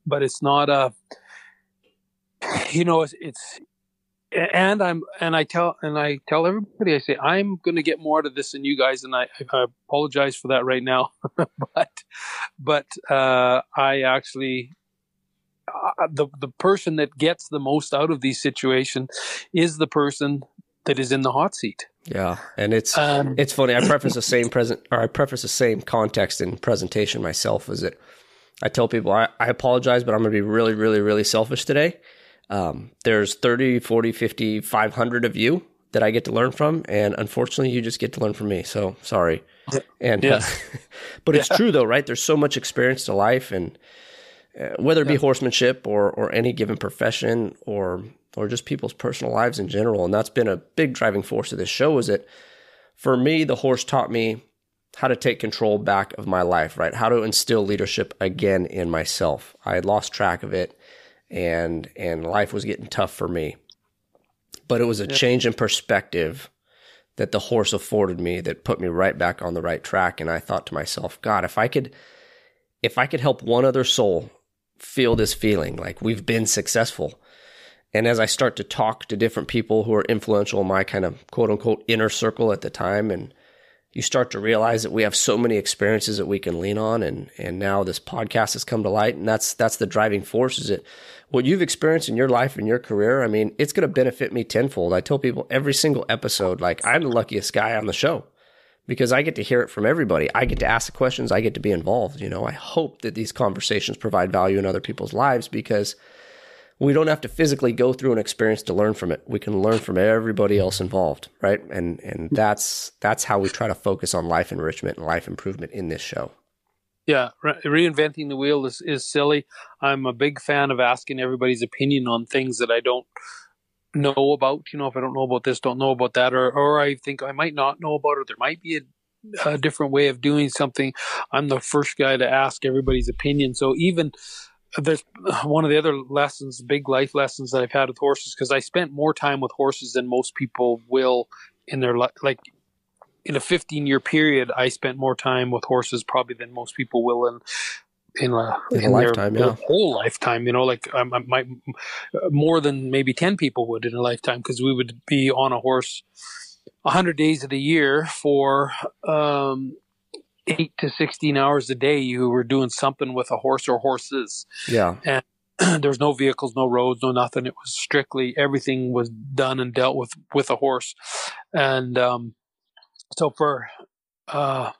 but it's not a you know it's, it's and I'm and I tell and I tell everybody I say I'm going to get more out of this than you guys and I, I apologize for that right now [LAUGHS] but but uh, I actually uh, the the person that gets the most out of these situations is the person that is in the hot seat yeah and it's um, It's funny. I preface the [LAUGHS] same present, or I preface the same context and presentation myself. Is it? I tell people I, I apologize, but I'm going to be really, really, really selfish today. Um, there's 30, 40, 50, 500 of you that I get to learn from, and unfortunately, you just get to learn from me. So sorry. And uh, Yes. [LAUGHS] but it's true though, right? There's so much experience to life, and uh, whether it be horsemanship or or any given profession or or just people's personal lives in general, and that's been a big driving force of this show. Is it? for me, the horse taught me how to take control back of my life, right? How to instill leadership again in myself. I had lost track of it and and life was getting tough for me. But it was a change in perspective that the horse afforded me that put me right back on the right track. And I thought to myself, god, if I could if I could help one other soul feel this feeling like we've been successful, and as I start to talk to different people who are influential in my kind of quote unquote inner circle at the time, and you start to realize that we have so many experiences that we can lean on, and and now this podcast has come to light, and that's that's the driving force. Is it what you've experienced in your life and your career? I mean, it's going to benefit me tenfold. I tell people every single episode, like I'm the luckiest guy on the show because I get to hear it from everybody. I get to ask the questions. I get to be involved. You know, I hope that these conversations provide value in other people's lives because we don't have to physically go through an experience to learn from it. We can learn from everybody else involved, right? And and that's that's how we try to focus on life enrichment and life improvement in this show. Yeah, re- reinventing the wheel is, is silly. I'm a big fan of asking everybody's opinion on things that I don't know about. You know, if I don't know about this, don't know about that, or or I think I might not know about it. There might be a, a different way of doing something. I'm the first guy to ask everybody's opinion. So even there's [SIGHS] one of the other lessons, big life lessons that I've had with horses, because I spent more time with horses than most people will in their life. Like in a 15 year period, I spent more time with horses probably than most people will. And in a, in a lifetime, their, yeah, whole lifetime. You know, like um, my more than maybe ten people would in a lifetime because we would be on a horse hundred days of the year for um, eight to sixteen hours a day. You were doing something with a horse or horses. Yeah, and [CLEARS THROAT] there was no vehicles, no roads, no nothing. It was strictly everything was done and dealt with with a horse, and um, so for uh,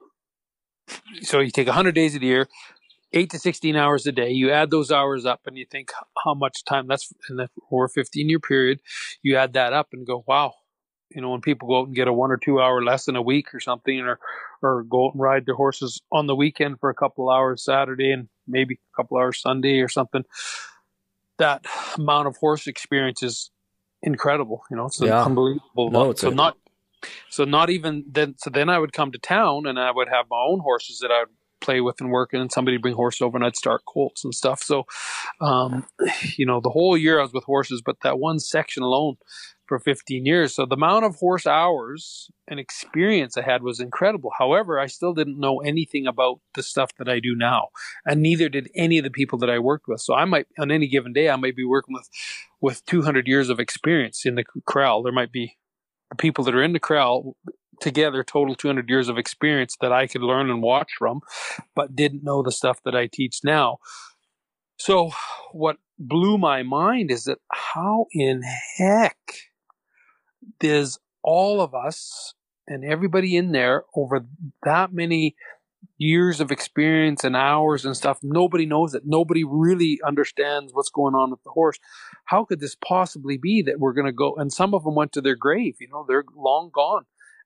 so you take 100 days of the year, eight to 16 hours a day. You add those hours up, and you think how much time that's in the or 15 year period. You add that up and go, wow. You know, when people go out and get a one or two hour lesson a week or something, or or go out and ride their horses on the weekend for a couple hours Saturday and maybe a couple hours Sunday or something, that amount of horse experience is incredible. You know, it's Yeah. unbelievable. No, it's so a- not so not even then. So then I would come to town and I would have my own horses that I would play with and work and somebody bring horse over and I'd start colts and stuff. So, um, [SIGHS] you know, the whole year I was with horses, but that one section alone for 15 years. So the amount of horse hours and experience I had was incredible. However, I still didn't know anything about the stuff that I do now, and neither did any of the people that I worked with. So I might, on any given day, I might be working with with 200 years of experience in the corral. There might be people that are in the corral together total 200 years of experience that I could learn and watch from, but didn't know the stuff that I teach now. So what blew my mind is that how in heck does all of us and everybody in there over that many years of experience and hours and stuff nobody knows it. Nobody really understands what's going on with the horse. How could this possibly be that we're going to go and some of them went to their grave you know they're long gone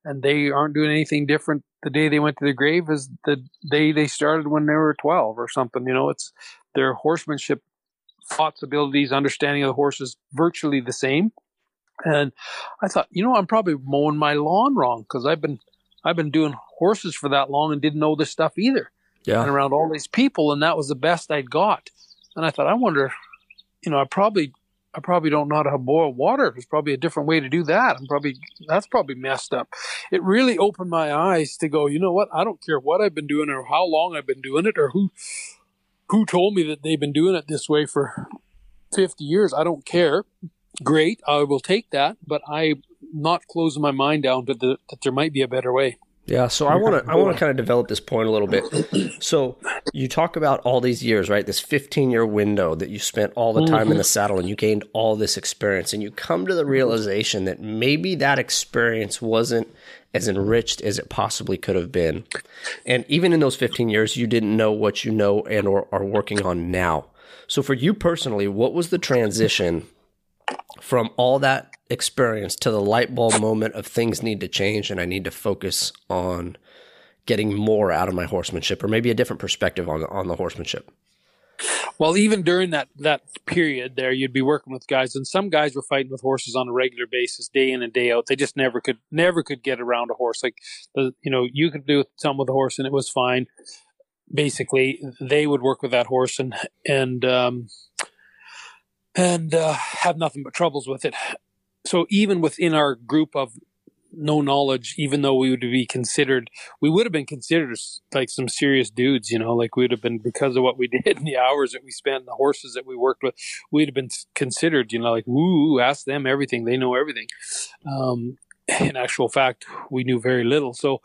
and they aren't doing anything different the day they went to their grave as the day they started when they were 12 or something you know it's their horsemanship thoughts abilities understanding of the horse is virtually the same. And i thought you know i'm probably mowing my lawn wrong because i've been i've been doing horses for that long and didn't know this stuff either. Yeah. And around all these people and that was the best i'd got. And i thought i wonder you know i probably i probably don't know how to boil water. There's probably a different way to do that i'm probably that's probably messed up. It really opened my eyes to go you know what? I don't care what i've been doing or how long i've been doing it or who who told me that they've been doing it this way for 50 years. I don't care. Great. I will take that but i'm not closing my mind down to the that there might be a better way yeah. So I want to I want to kind of develop this point a little bit. [CLEARS THROAT] So you talk about all these years, right? This 15 year window that you spent all the time in the saddle, and you gained all this experience, and you come to the realization that maybe that experience wasn't as enriched as it possibly could have been. And even in those 15 years, you didn't know what you know and or are working on now. So for you personally, what was the transition from all that experience to the light bulb moment of things need to change and I need to focus on getting more out of my horsemanship or maybe a different perspective on on the horsemanship. Well, even during that that period there, you'd be working with guys, and some guys were fighting with horses on a regular basis, day in and day out. They just never could never could get around a horse. Like the you know you could do something with a horse and it was fine. Basically, they would work with that horse and and um, and uh, have nothing but troubles with it. So even within our group of no knowledge, even though we would be considered, we would have been considered like some serious dudes, you know, like we would have been because of what we [LAUGHS] did and the hours that we spent the horses that we worked with, we'd have been considered, you know, like, woo, ask them everything. They know everything. Um, in actual fact, we knew very little. So,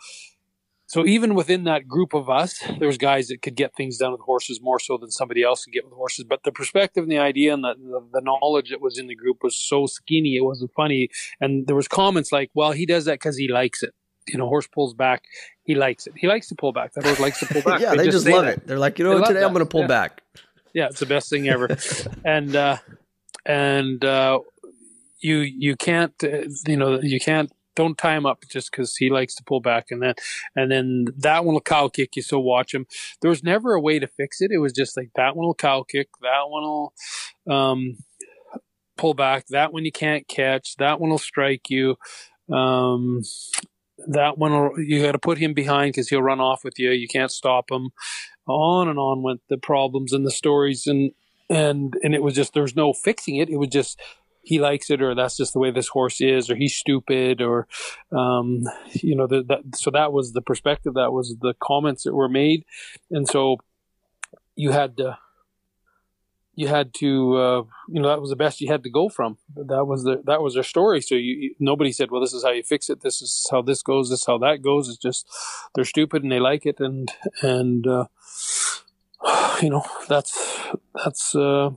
so even within that group of us, there was guys that could get things done with horses more so than somebody else could get with horses. But the perspective and the idea and the, the, the knowledge that was in the group was so skinny, it wasn't funny. And there was comments like, "Well, he does that because he likes it." You know, horse pulls back, he likes it. He likes to pull back. That horse likes to pull [LAUGHS] back. yeah, they, just, say love that. it. They're like, you know, today I'm going to pull Yeah. back. Yeah, it's the best thing ever. [LAUGHS] and uh, and uh, you you can't uh, you know you can't don't tie him up just because he likes to pull back and then and then that one will cow kick you so watch him. There was never a way to fix it. It was just like that one will cow kick that one will um, pull back that one you can't catch that one will strike you um, that one will, you got to put him behind because he'll run off with you you can't stop him. On and on went the problems and the stories and and and it was just there was no fixing it it was just he likes it or that's just the way this horse is or he's stupid or um you know that so that was the perspective that was the comments that were made. And so you had to you had to uh, you know that was the best you had to go from. That was the that was their story. So you, you, nobody said well this is how you fix it. This is how this goes. This is how that goes. It's just they're stupid and they like it. And and uh, [SIGHS] you know that's that's uh,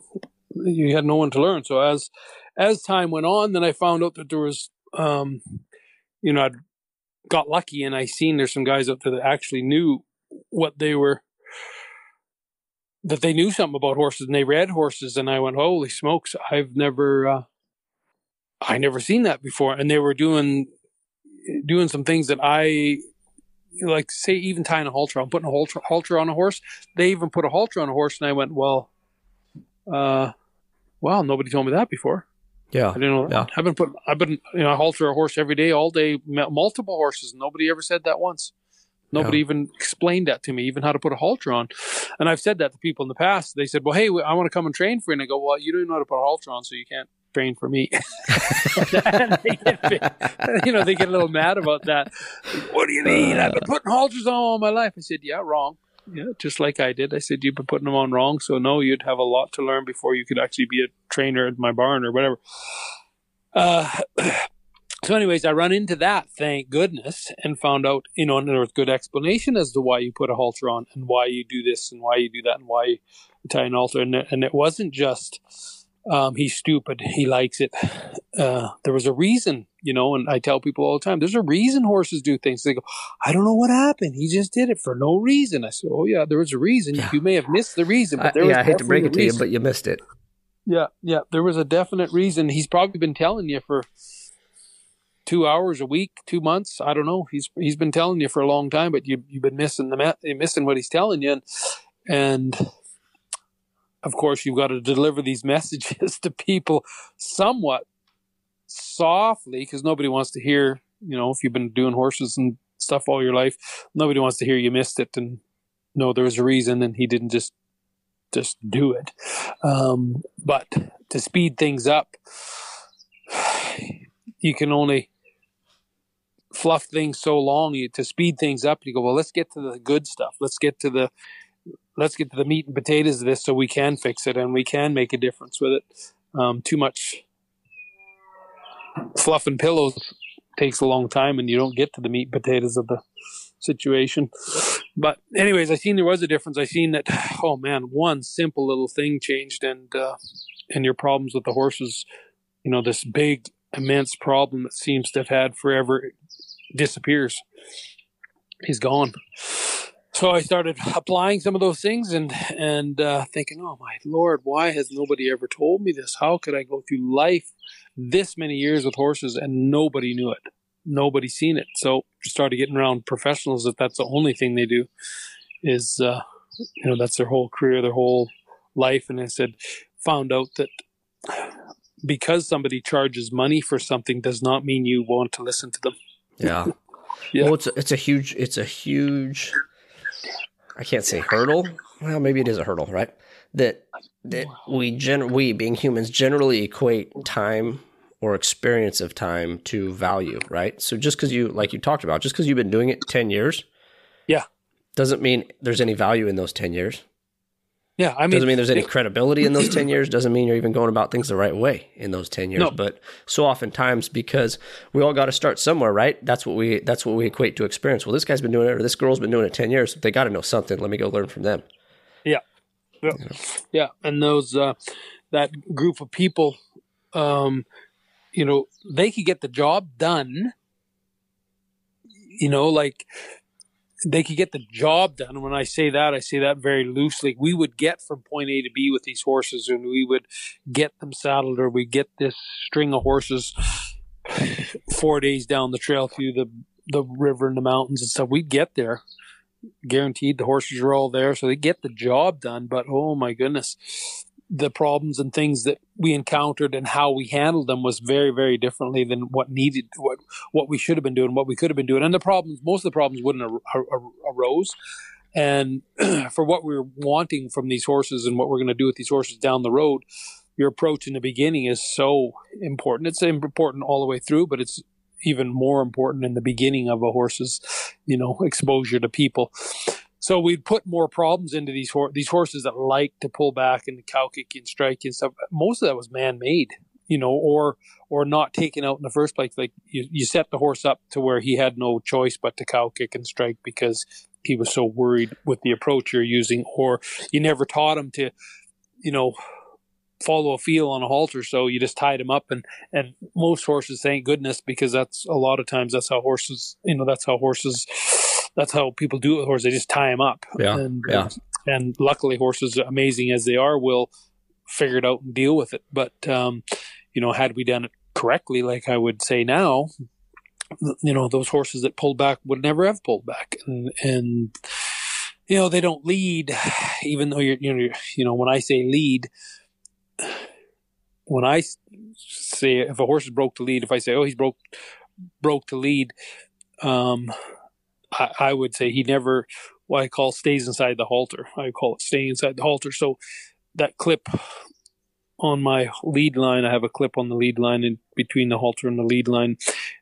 you had no one to learn. So as as time went on then i found out that there was um, you know i got lucky and i seen there's some guys out there that actually knew what they were that they knew something about horses and they read horses and I went, holy smokes, I've never, uh, I never seen that before. And they were doing, doing some things that I like, say, even tying a halter on, putting a halter, halter on a horse. They even put a halter on a horse. And I went, well, uh, well, nobody told me that before. Yeah. I didn't. Yeah. I've been put, I've been, you know, I halter a horse every day, all day, multiple horses. Nobody ever said that once. Nobody Yeah. even explained that to me, even how to put a halter on. And I've said that to people in the past. They said, "Well, hey, I want to come and train for you." And I go, "Well, you don't know how to put a halter on, so you can't train for me." [LAUGHS] Get [LAUGHS] you know, they get a little mad about that. What do you mean? I've been uh. putting halters on all my life. I said, "Yeah, wrong." Yeah, just like I did. I said, "You've been putting them on wrong." So no, you'd have a lot to learn before you could actually be a trainer at my barn or whatever. Uh, [CLEARS THROAT] so anyways i run into that thank goodness and found out you know and there was good explanation as to why you put a halter on and why you do this and why you do that and why you tie an halter and, and it wasn't just um, he's stupid he likes it uh, there was a reason you know and i tell people all the time there's a reason horses do things they go i don't know what happened he just did it for no reason i said oh yeah there was a reason Yeah. you may have missed the reason but I, there was yeah, I hate to break it to you, but you missed it. yeah, yeah. There was a definite reason. He's probably been telling you for two hours a week, two months. I don't know. He's he's been telling you for a long time, but you you've been missing the missing what he's telling you, and, and of course you've got to deliver these messages [LAUGHS] to people somewhat softly because nobody wants to hear. You know, if you've been doing horses and stuff all your life, nobody wants to hear you missed it and no, there was a reason, and he didn't just just do it. Um, but to speed things up, [SIGHS] you can only fluff things so long. You, to speed things up, you go, well, let's get to the good stuff. Let's get to the let's get to the meat and potatoes of this, so we can fix it and we can make a difference with it. Um, too much fluff and pillows takes a long time, and you don't get to the meat and potatoes of the situation. But anyways, I seen there was a difference. I seen that. Oh man, one simple little thing changed, and uh, and your problems with the horses, you know, this big immense problem that seems to have had forever disappears. He's gone. So I started applying some of those things and and uh, thinking, oh my lord, why has nobody ever told me this? How could I go through life this many years with horses and nobody knew it? Nobody seen it. So started getting around professionals that that's the only thing they do is uh, you know that's their whole career, their whole life. And I said, found out that because somebody charges money for something does not mean you want to listen to them. Yeah. [LAUGHS] Yeah. Well, it's a, it's a huge it's a huge I can't say hurdle. Well, maybe it is a hurdle, right? That that we gen we being humans generally equate time or experience of time to value, right? So just because you like you talked about, just because you've been doing it ten years, Yeah. doesn't mean there's any value in those ten years. Yeah, I mean, doesn't mean there's any credibility in those [CLEARS THROAT] 10 years doesn't mean you're even going about things the right way in those 10 years No. but so oftentimes because we all got to start somewhere right that's what we that's what we equate to experience well this guy's been doing it or this girl's been doing it 10 years they got to know something let me go learn from them Yeah. Yeah. Yeah. And those, uh, that group of people, um, you know, they could get the job done. You know, like they could get the job done. When I say that, I say that very loosely. We would get from point A to B with these horses and we would get them saddled or we get this string of horses four days down the trail through the, the river and the mountains and stuff. We'd get there guaranteed the horses are all there so they get the job done but oh my goodness the problems and things that we encountered and how we handled them was very very differently than what needed what what we should have been doing what we could have been doing. And the problems most of the problems wouldn't ar- ar- ar- arose. And [CLEARS THROAT] for what we're wanting from these horses and what we're going to do with these horses down the road your approach in the beginning is so important. It's important all the way through but it's even more important in the beginning of a horse's you know exposure to people so we'd put more problems into these these horses that like to pull back and cow kick and strike and stuff. Most of that was man made, you know, or or not taken out in the first place. Like you, you set the horse up to where he had no choice but to cow kick and strike because he was so worried with the approach you're using, or you never taught him to, you know, follow a feel on a halter. So you just tied him up, and and most horses, thank goodness, because that's a lot of times that's how horses, you know, that's how horses, that's how people do it with horses. They just tie them up. Yeah, and, yeah. And luckily, horses, amazing as they are, will figure it out and deal with it. But um, you know, had we done it correctly, like I would say now, you know, those horses that pulled back would never have pulled back, and and you know they don't lead, [SIGHS] even though you're you know you know when I say lead, [SIGHS] when I say if a horse is broke to lead, if I say oh he's broke broke to lead, um, I, I would say he never what I call stays inside the halter. I call it staying inside the halter. So that clip on my lead line, I have a clip on the lead line in between the halter and the lead line,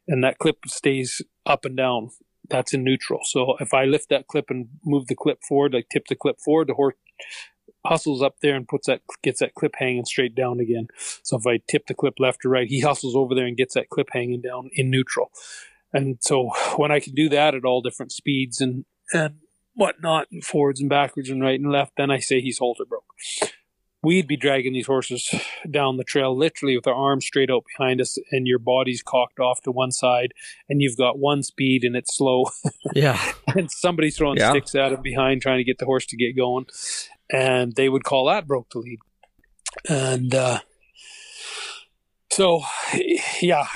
and that clip stays up and down. That's in neutral. So if I lift that clip and move the clip forward, like tip the clip forward, the horse hustles up there and puts that gets that clip hanging straight down again. So if I tip the clip left or right, he hustles over there and gets that clip hanging down in neutral. And so when I can do that at all different speeds and and whatnot, and forwards and backwards and right and left, then I say he's halter broke. We'd be dragging these horses down the trail literally with our arms straight out behind us and your body's cocked off to one side and you've got one speed and it's slow. [LAUGHS] Yeah. and somebody's throwing Yeah. sticks at him behind trying to get the horse to get going. And they would call that broke to lead. And uh, so, yeah.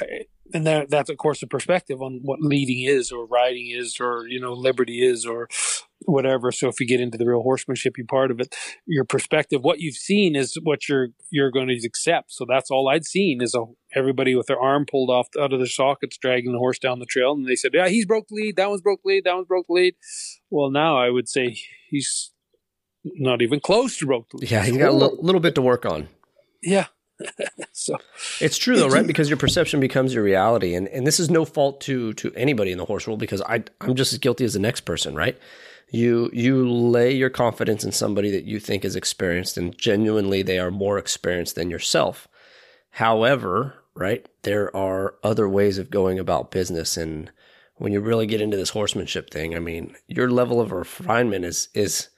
And that, that's, of course, a perspective on what leading is or riding is or, you know, liberty is or whatever. So if you get into the real horsemanshipy part of it, your perspective, what you've seen is what you're you're going to accept. So that's all I'd seen is a, everybody with their arm pulled off out of their sockets, dragging the horse down the trail, and they said, "Yeah, he's broke the lead. That one's broke the lead. That one's broke the lead." Well, now I would say he's not even close to broke the lead. Yeah, he's got a little bit to work on. Yeah. [LAUGHS] so It's true though, right? Because your perception becomes your reality, and and this is no fault to to anybody in the horse world because I I'm just as guilty as the next person, right? You you lay your confidence in somebody that you think is experienced, and genuinely they are more experienced than yourself. However, right there are other ways of going about business, and when you really get into this horsemanship thing, I mean, your level of refinement is is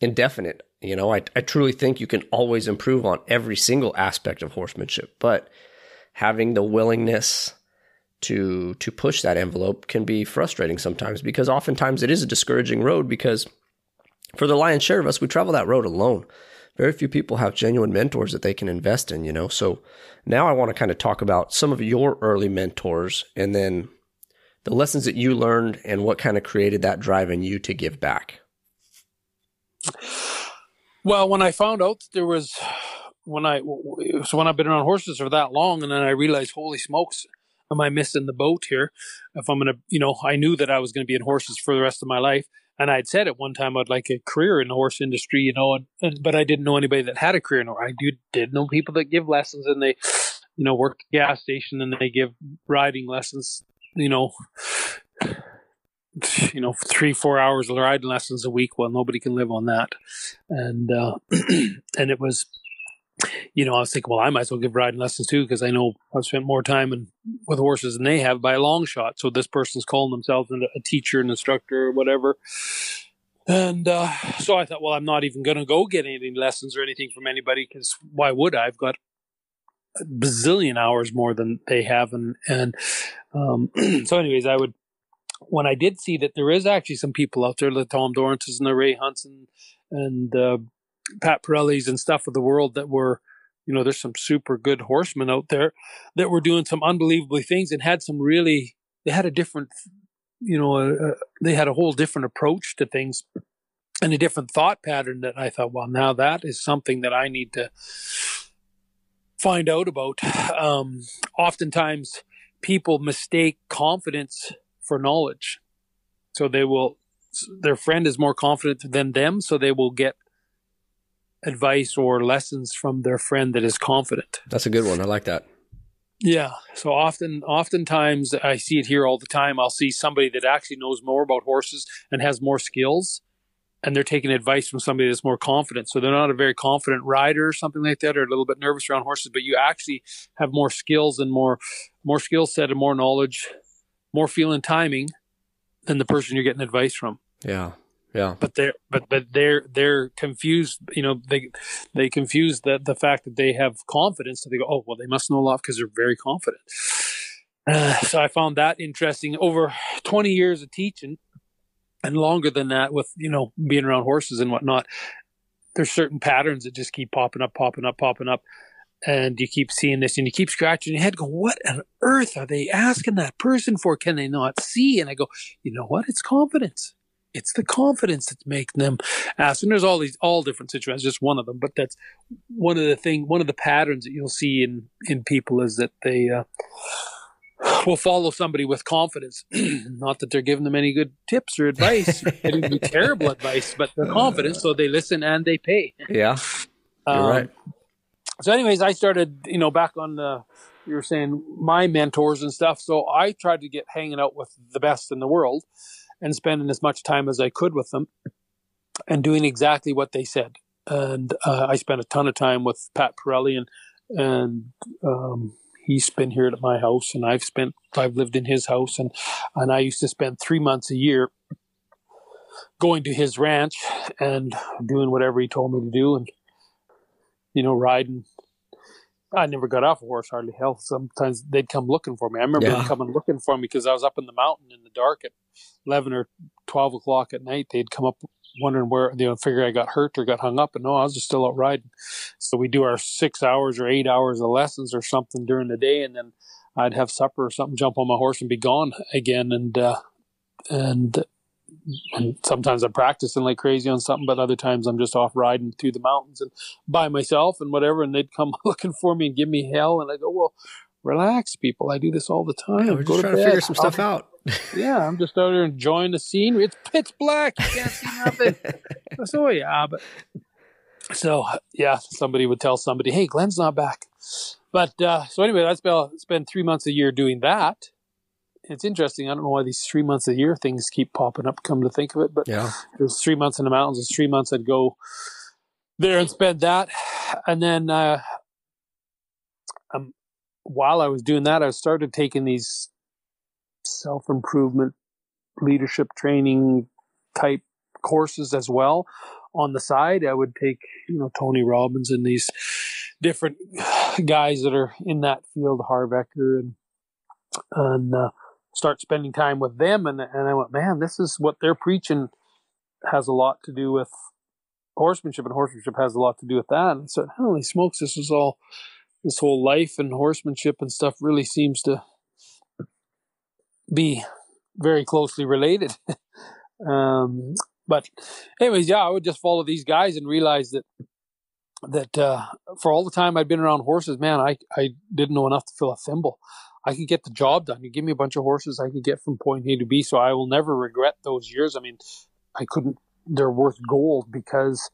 indefinite. You know, I, I truly think you can always improve on every single aspect of horsemanship, but having the willingness to to push that envelope can be frustrating sometimes because oftentimes it is a discouraging road because for the lion's share of us, we travel that road alone. Very few people have genuine mentors that they can invest in, you know. So now I want to kind of talk about some of your early mentors and then the lessons that you learned and what kind of created that drive in you to give back. Well, when I found out there was, when I, so when I've been around horses for that long, and then I realized, holy smokes, am I missing the boat here? If I'm to, you know, I knew that I was to be in horses for the rest of my life. And I'd said at one time I'd like a career in the horse industry, you know, and, and but I didn't know anybody that had a career in it. I did, did know people that give lessons and they, you know, work gas station and they give riding lessons, you know, [LAUGHS] you know, three, four hours of riding lessons a week. Well, nobody can live on that. And, uh, [CLEARS THROAT] and it was, you know, I was thinking, well, I might as well give riding lessons too, because I know I've spent more time in, with horses than they have by a long shot. So this person's calling themselves a teacher, an instructor, or whatever. And uh, so I thought, well, I'm not even going to go get any lessons or anything from anybody because why would I? I've got a bazillion hours more than they have. And, and um, [CLEARS THROAT] so, anyways, I would, when I did see that there is actually some people out there, the Tom Dorrances and the Ray Hunts and, and uh, Pat Parellis and stuff of the world that were, you know, there's some super good horsemen out there that were doing some unbelievably things and had some really, they had a different, you know, uh, they had a whole different approach to things and a different thought pattern that I thought, well, now that is something that I need to find out about. Um, oftentimes people mistake confidence for knowledge. So they will, their friend is more confident than them, so they will get advice or lessons from their friend that is confident. That's a good one. I like that. Yeah. So often, oftentimes I see it here all the time. I'll see somebody that actually knows more about horses and has more skills and they're taking advice from somebody that's more confident. So they're not a very confident rider or something like that, or a little bit nervous around horses, but you actually have more skills and more more skill set and more knowledge, more feel feeling timing than the person you're getting advice from. Yeah. Yeah. But they're but but they're they're confused. You know, they they confuse the the fact that they have confidence. So they go, oh well, they must know a lot because they're very confident. Uh, so I found that interesting. Over 20 years of teaching, and longer than that, with you know being around horses and whatnot, there's certain patterns that just keep popping up, popping up, popping up, and you keep seeing this, and you keep scratching your head, go, "What on earth are they asking that person for? Can they not see?" And I go, "You know what? It's confidence." it's the confidence that's making them ask. And there's all these all different situations, just one of them. But that's one of the thing, one of the patterns that you'll see in in people is that they uh, will follow somebody with confidence. [CLEARS THROAT] Not that they're giving them any good tips or advice, [LAUGHS] any terrible advice, but they're confident, so they listen and they pay. Yeah, you're um, right. So, anyways, I started, you know, back on the you were saying my mentors and stuff. So I tried to get hanging out with the best in the world and spending as much time as I could with them and doing exactly what they said. And uh, I spent a ton of time with Pat Parelli and and um, he's been here at my house and I've spent I've lived in his house and and I used to spend three months a year going to his ranch and doing whatever he told me to do and you know riding I never got off a horse hardly hell. Sometimes they'd come looking for me. I remember yeah. them coming looking for me because I was up in the mountain in the dark at eleven or twelve o'clock at night. They'd come up wondering where they would figure I got hurt or got hung up, and no, I was just still out riding. So we do our six hours or eight hours of lessons or something during the day, and then I'd have supper or something, jump on my horse, and be gone again. And uh, and and sometimes I'm practicing like crazy on something, but other times I'm just off riding through the mountains and by myself and whatever. And they'd come [LAUGHS] looking for me and give me hell. And I go, well, relax, people. I do this all the time. Yeah, we're just trying to, to figure some stuff out. [LAUGHS] yeah, I'm just out there enjoying the scenery. It's pitch black. You can't see nothing. [LAUGHS] so yeah, but so yeah, somebody would tell somebody, "Hey, Glenn's not back." But uh, so anyway, I spent spend three months a year doing that it's interesting. I don't know why these three months a year things keep popping up. Come to think of it, but yeah, there's three months in the mountains. There's three months I'd go there and spend that, and then uh, um, while I was doing that, I started taking these self improvement, leadership training type courses as well. On the side, I would take you know Tony Robbins and these different guys that are in that field, Harv Eker and and uh, start spending time with them. And, and I went, man, this is what they're preaching has a lot to do with horsemanship, and horsemanship has a lot to do with that. And said, holy smokes, this is all, this whole life and horsemanship and stuff really seems to be very closely related. [LAUGHS] um, but anyways, yeah, I would just follow these guys and realize that that uh, for all the time I'd been around horses, man, I I didn't know enough to fill a thimble. I could get the job done. You give me a bunch of horses, I could get from point A to B. So I will never regret those years. I mean, I couldn't. They're worth gold because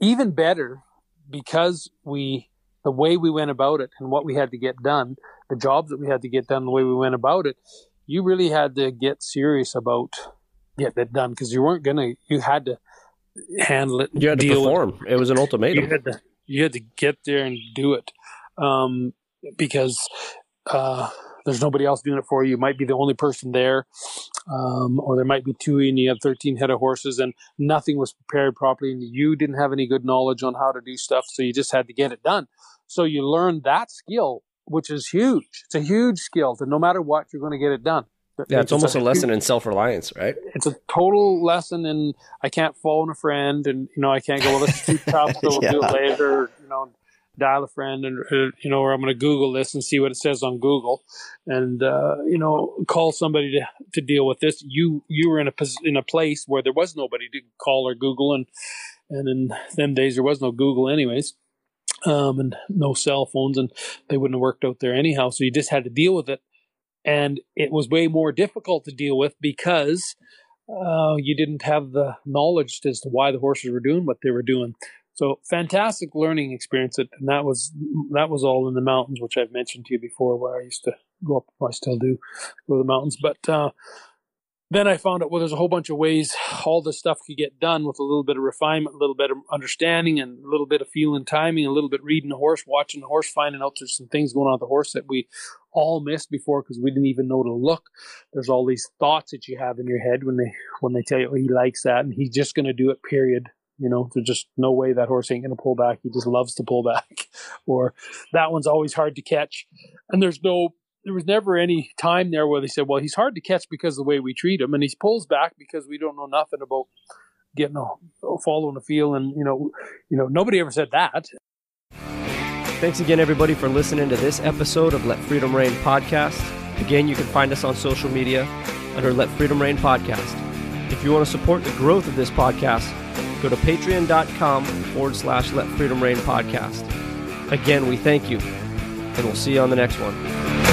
even better because we the way we went about it and what we had to get done, the jobs that we had to get done, the way we went about it, you really had to get serious about getting it done because you weren't gonna. You had to handle it. You had to perform. It. it was an ultimatum. You had to, you had to get there and do it. Um, because uh, there's nobody else doing it for you. You might be the only person there, um, or there might be two, and you have 13 head of horses, and nothing was prepared properly, and you didn't have any good knowledge on how to do stuff, so you just had to get it done. So you learn that skill, which is huge. It's a huge skill that no matter what, you're going to get it done. Yeah, it's, it's almost a, a lesson huge, in self reliance, right? It's a total lesson in I can't phone a friend, and you know I can't go. Well, this is too tough, so we'll yeah. do it later. You know, dial a friend and uh, you know or i'm going to google this and see what it says on google. And uh, you know call somebody to, to deal with this. You you were in a in a place where there was nobody to call or google and and in them days there was no google anyways. Um, and no cell phones and they wouldn't have worked out there anyhow. So you just had to deal with it. And it was way more difficult to deal with because uh, you didn't have the knowledge as to why the horses were doing what they were doing so fantastic learning experience, and that was that was all in the mountains, which I've mentioned to you before, where I used to go up. I still do go to the mountains, but uh, then I found out well, there's a whole bunch of ways all this stuff could get done with a little bit of refinement, a little bit of understanding, and a little bit of feeling timing, a little bit reading the horse, watching the horse, finding out there's some things going on with the horse that we all missed before because we didn't even know to look. There's all these thoughts that you have in your head when they when they tell you oh, he likes that and he's just going to do it. Period. You know, there's just no way that horse ain't going to pull back. He just loves to pull back, [LAUGHS] or that one's always hard to catch, and there's no there was never any time there where they said, well, he's hard to catch because of the way we treat him, and he pulls back because we don't know nothing about getting a, following the feel, and you know, you know, nobody ever said that. Thanks again, everybody, for listening to this episode of Let Freedom Reign podcast. Again, you can find us on social media under Let Freedom Reign podcast. If you want to support the growth of this podcast, go to patreon.com forward slash Let Freedom Reign podcast. Again, we thank you, and we'll see you on the next one.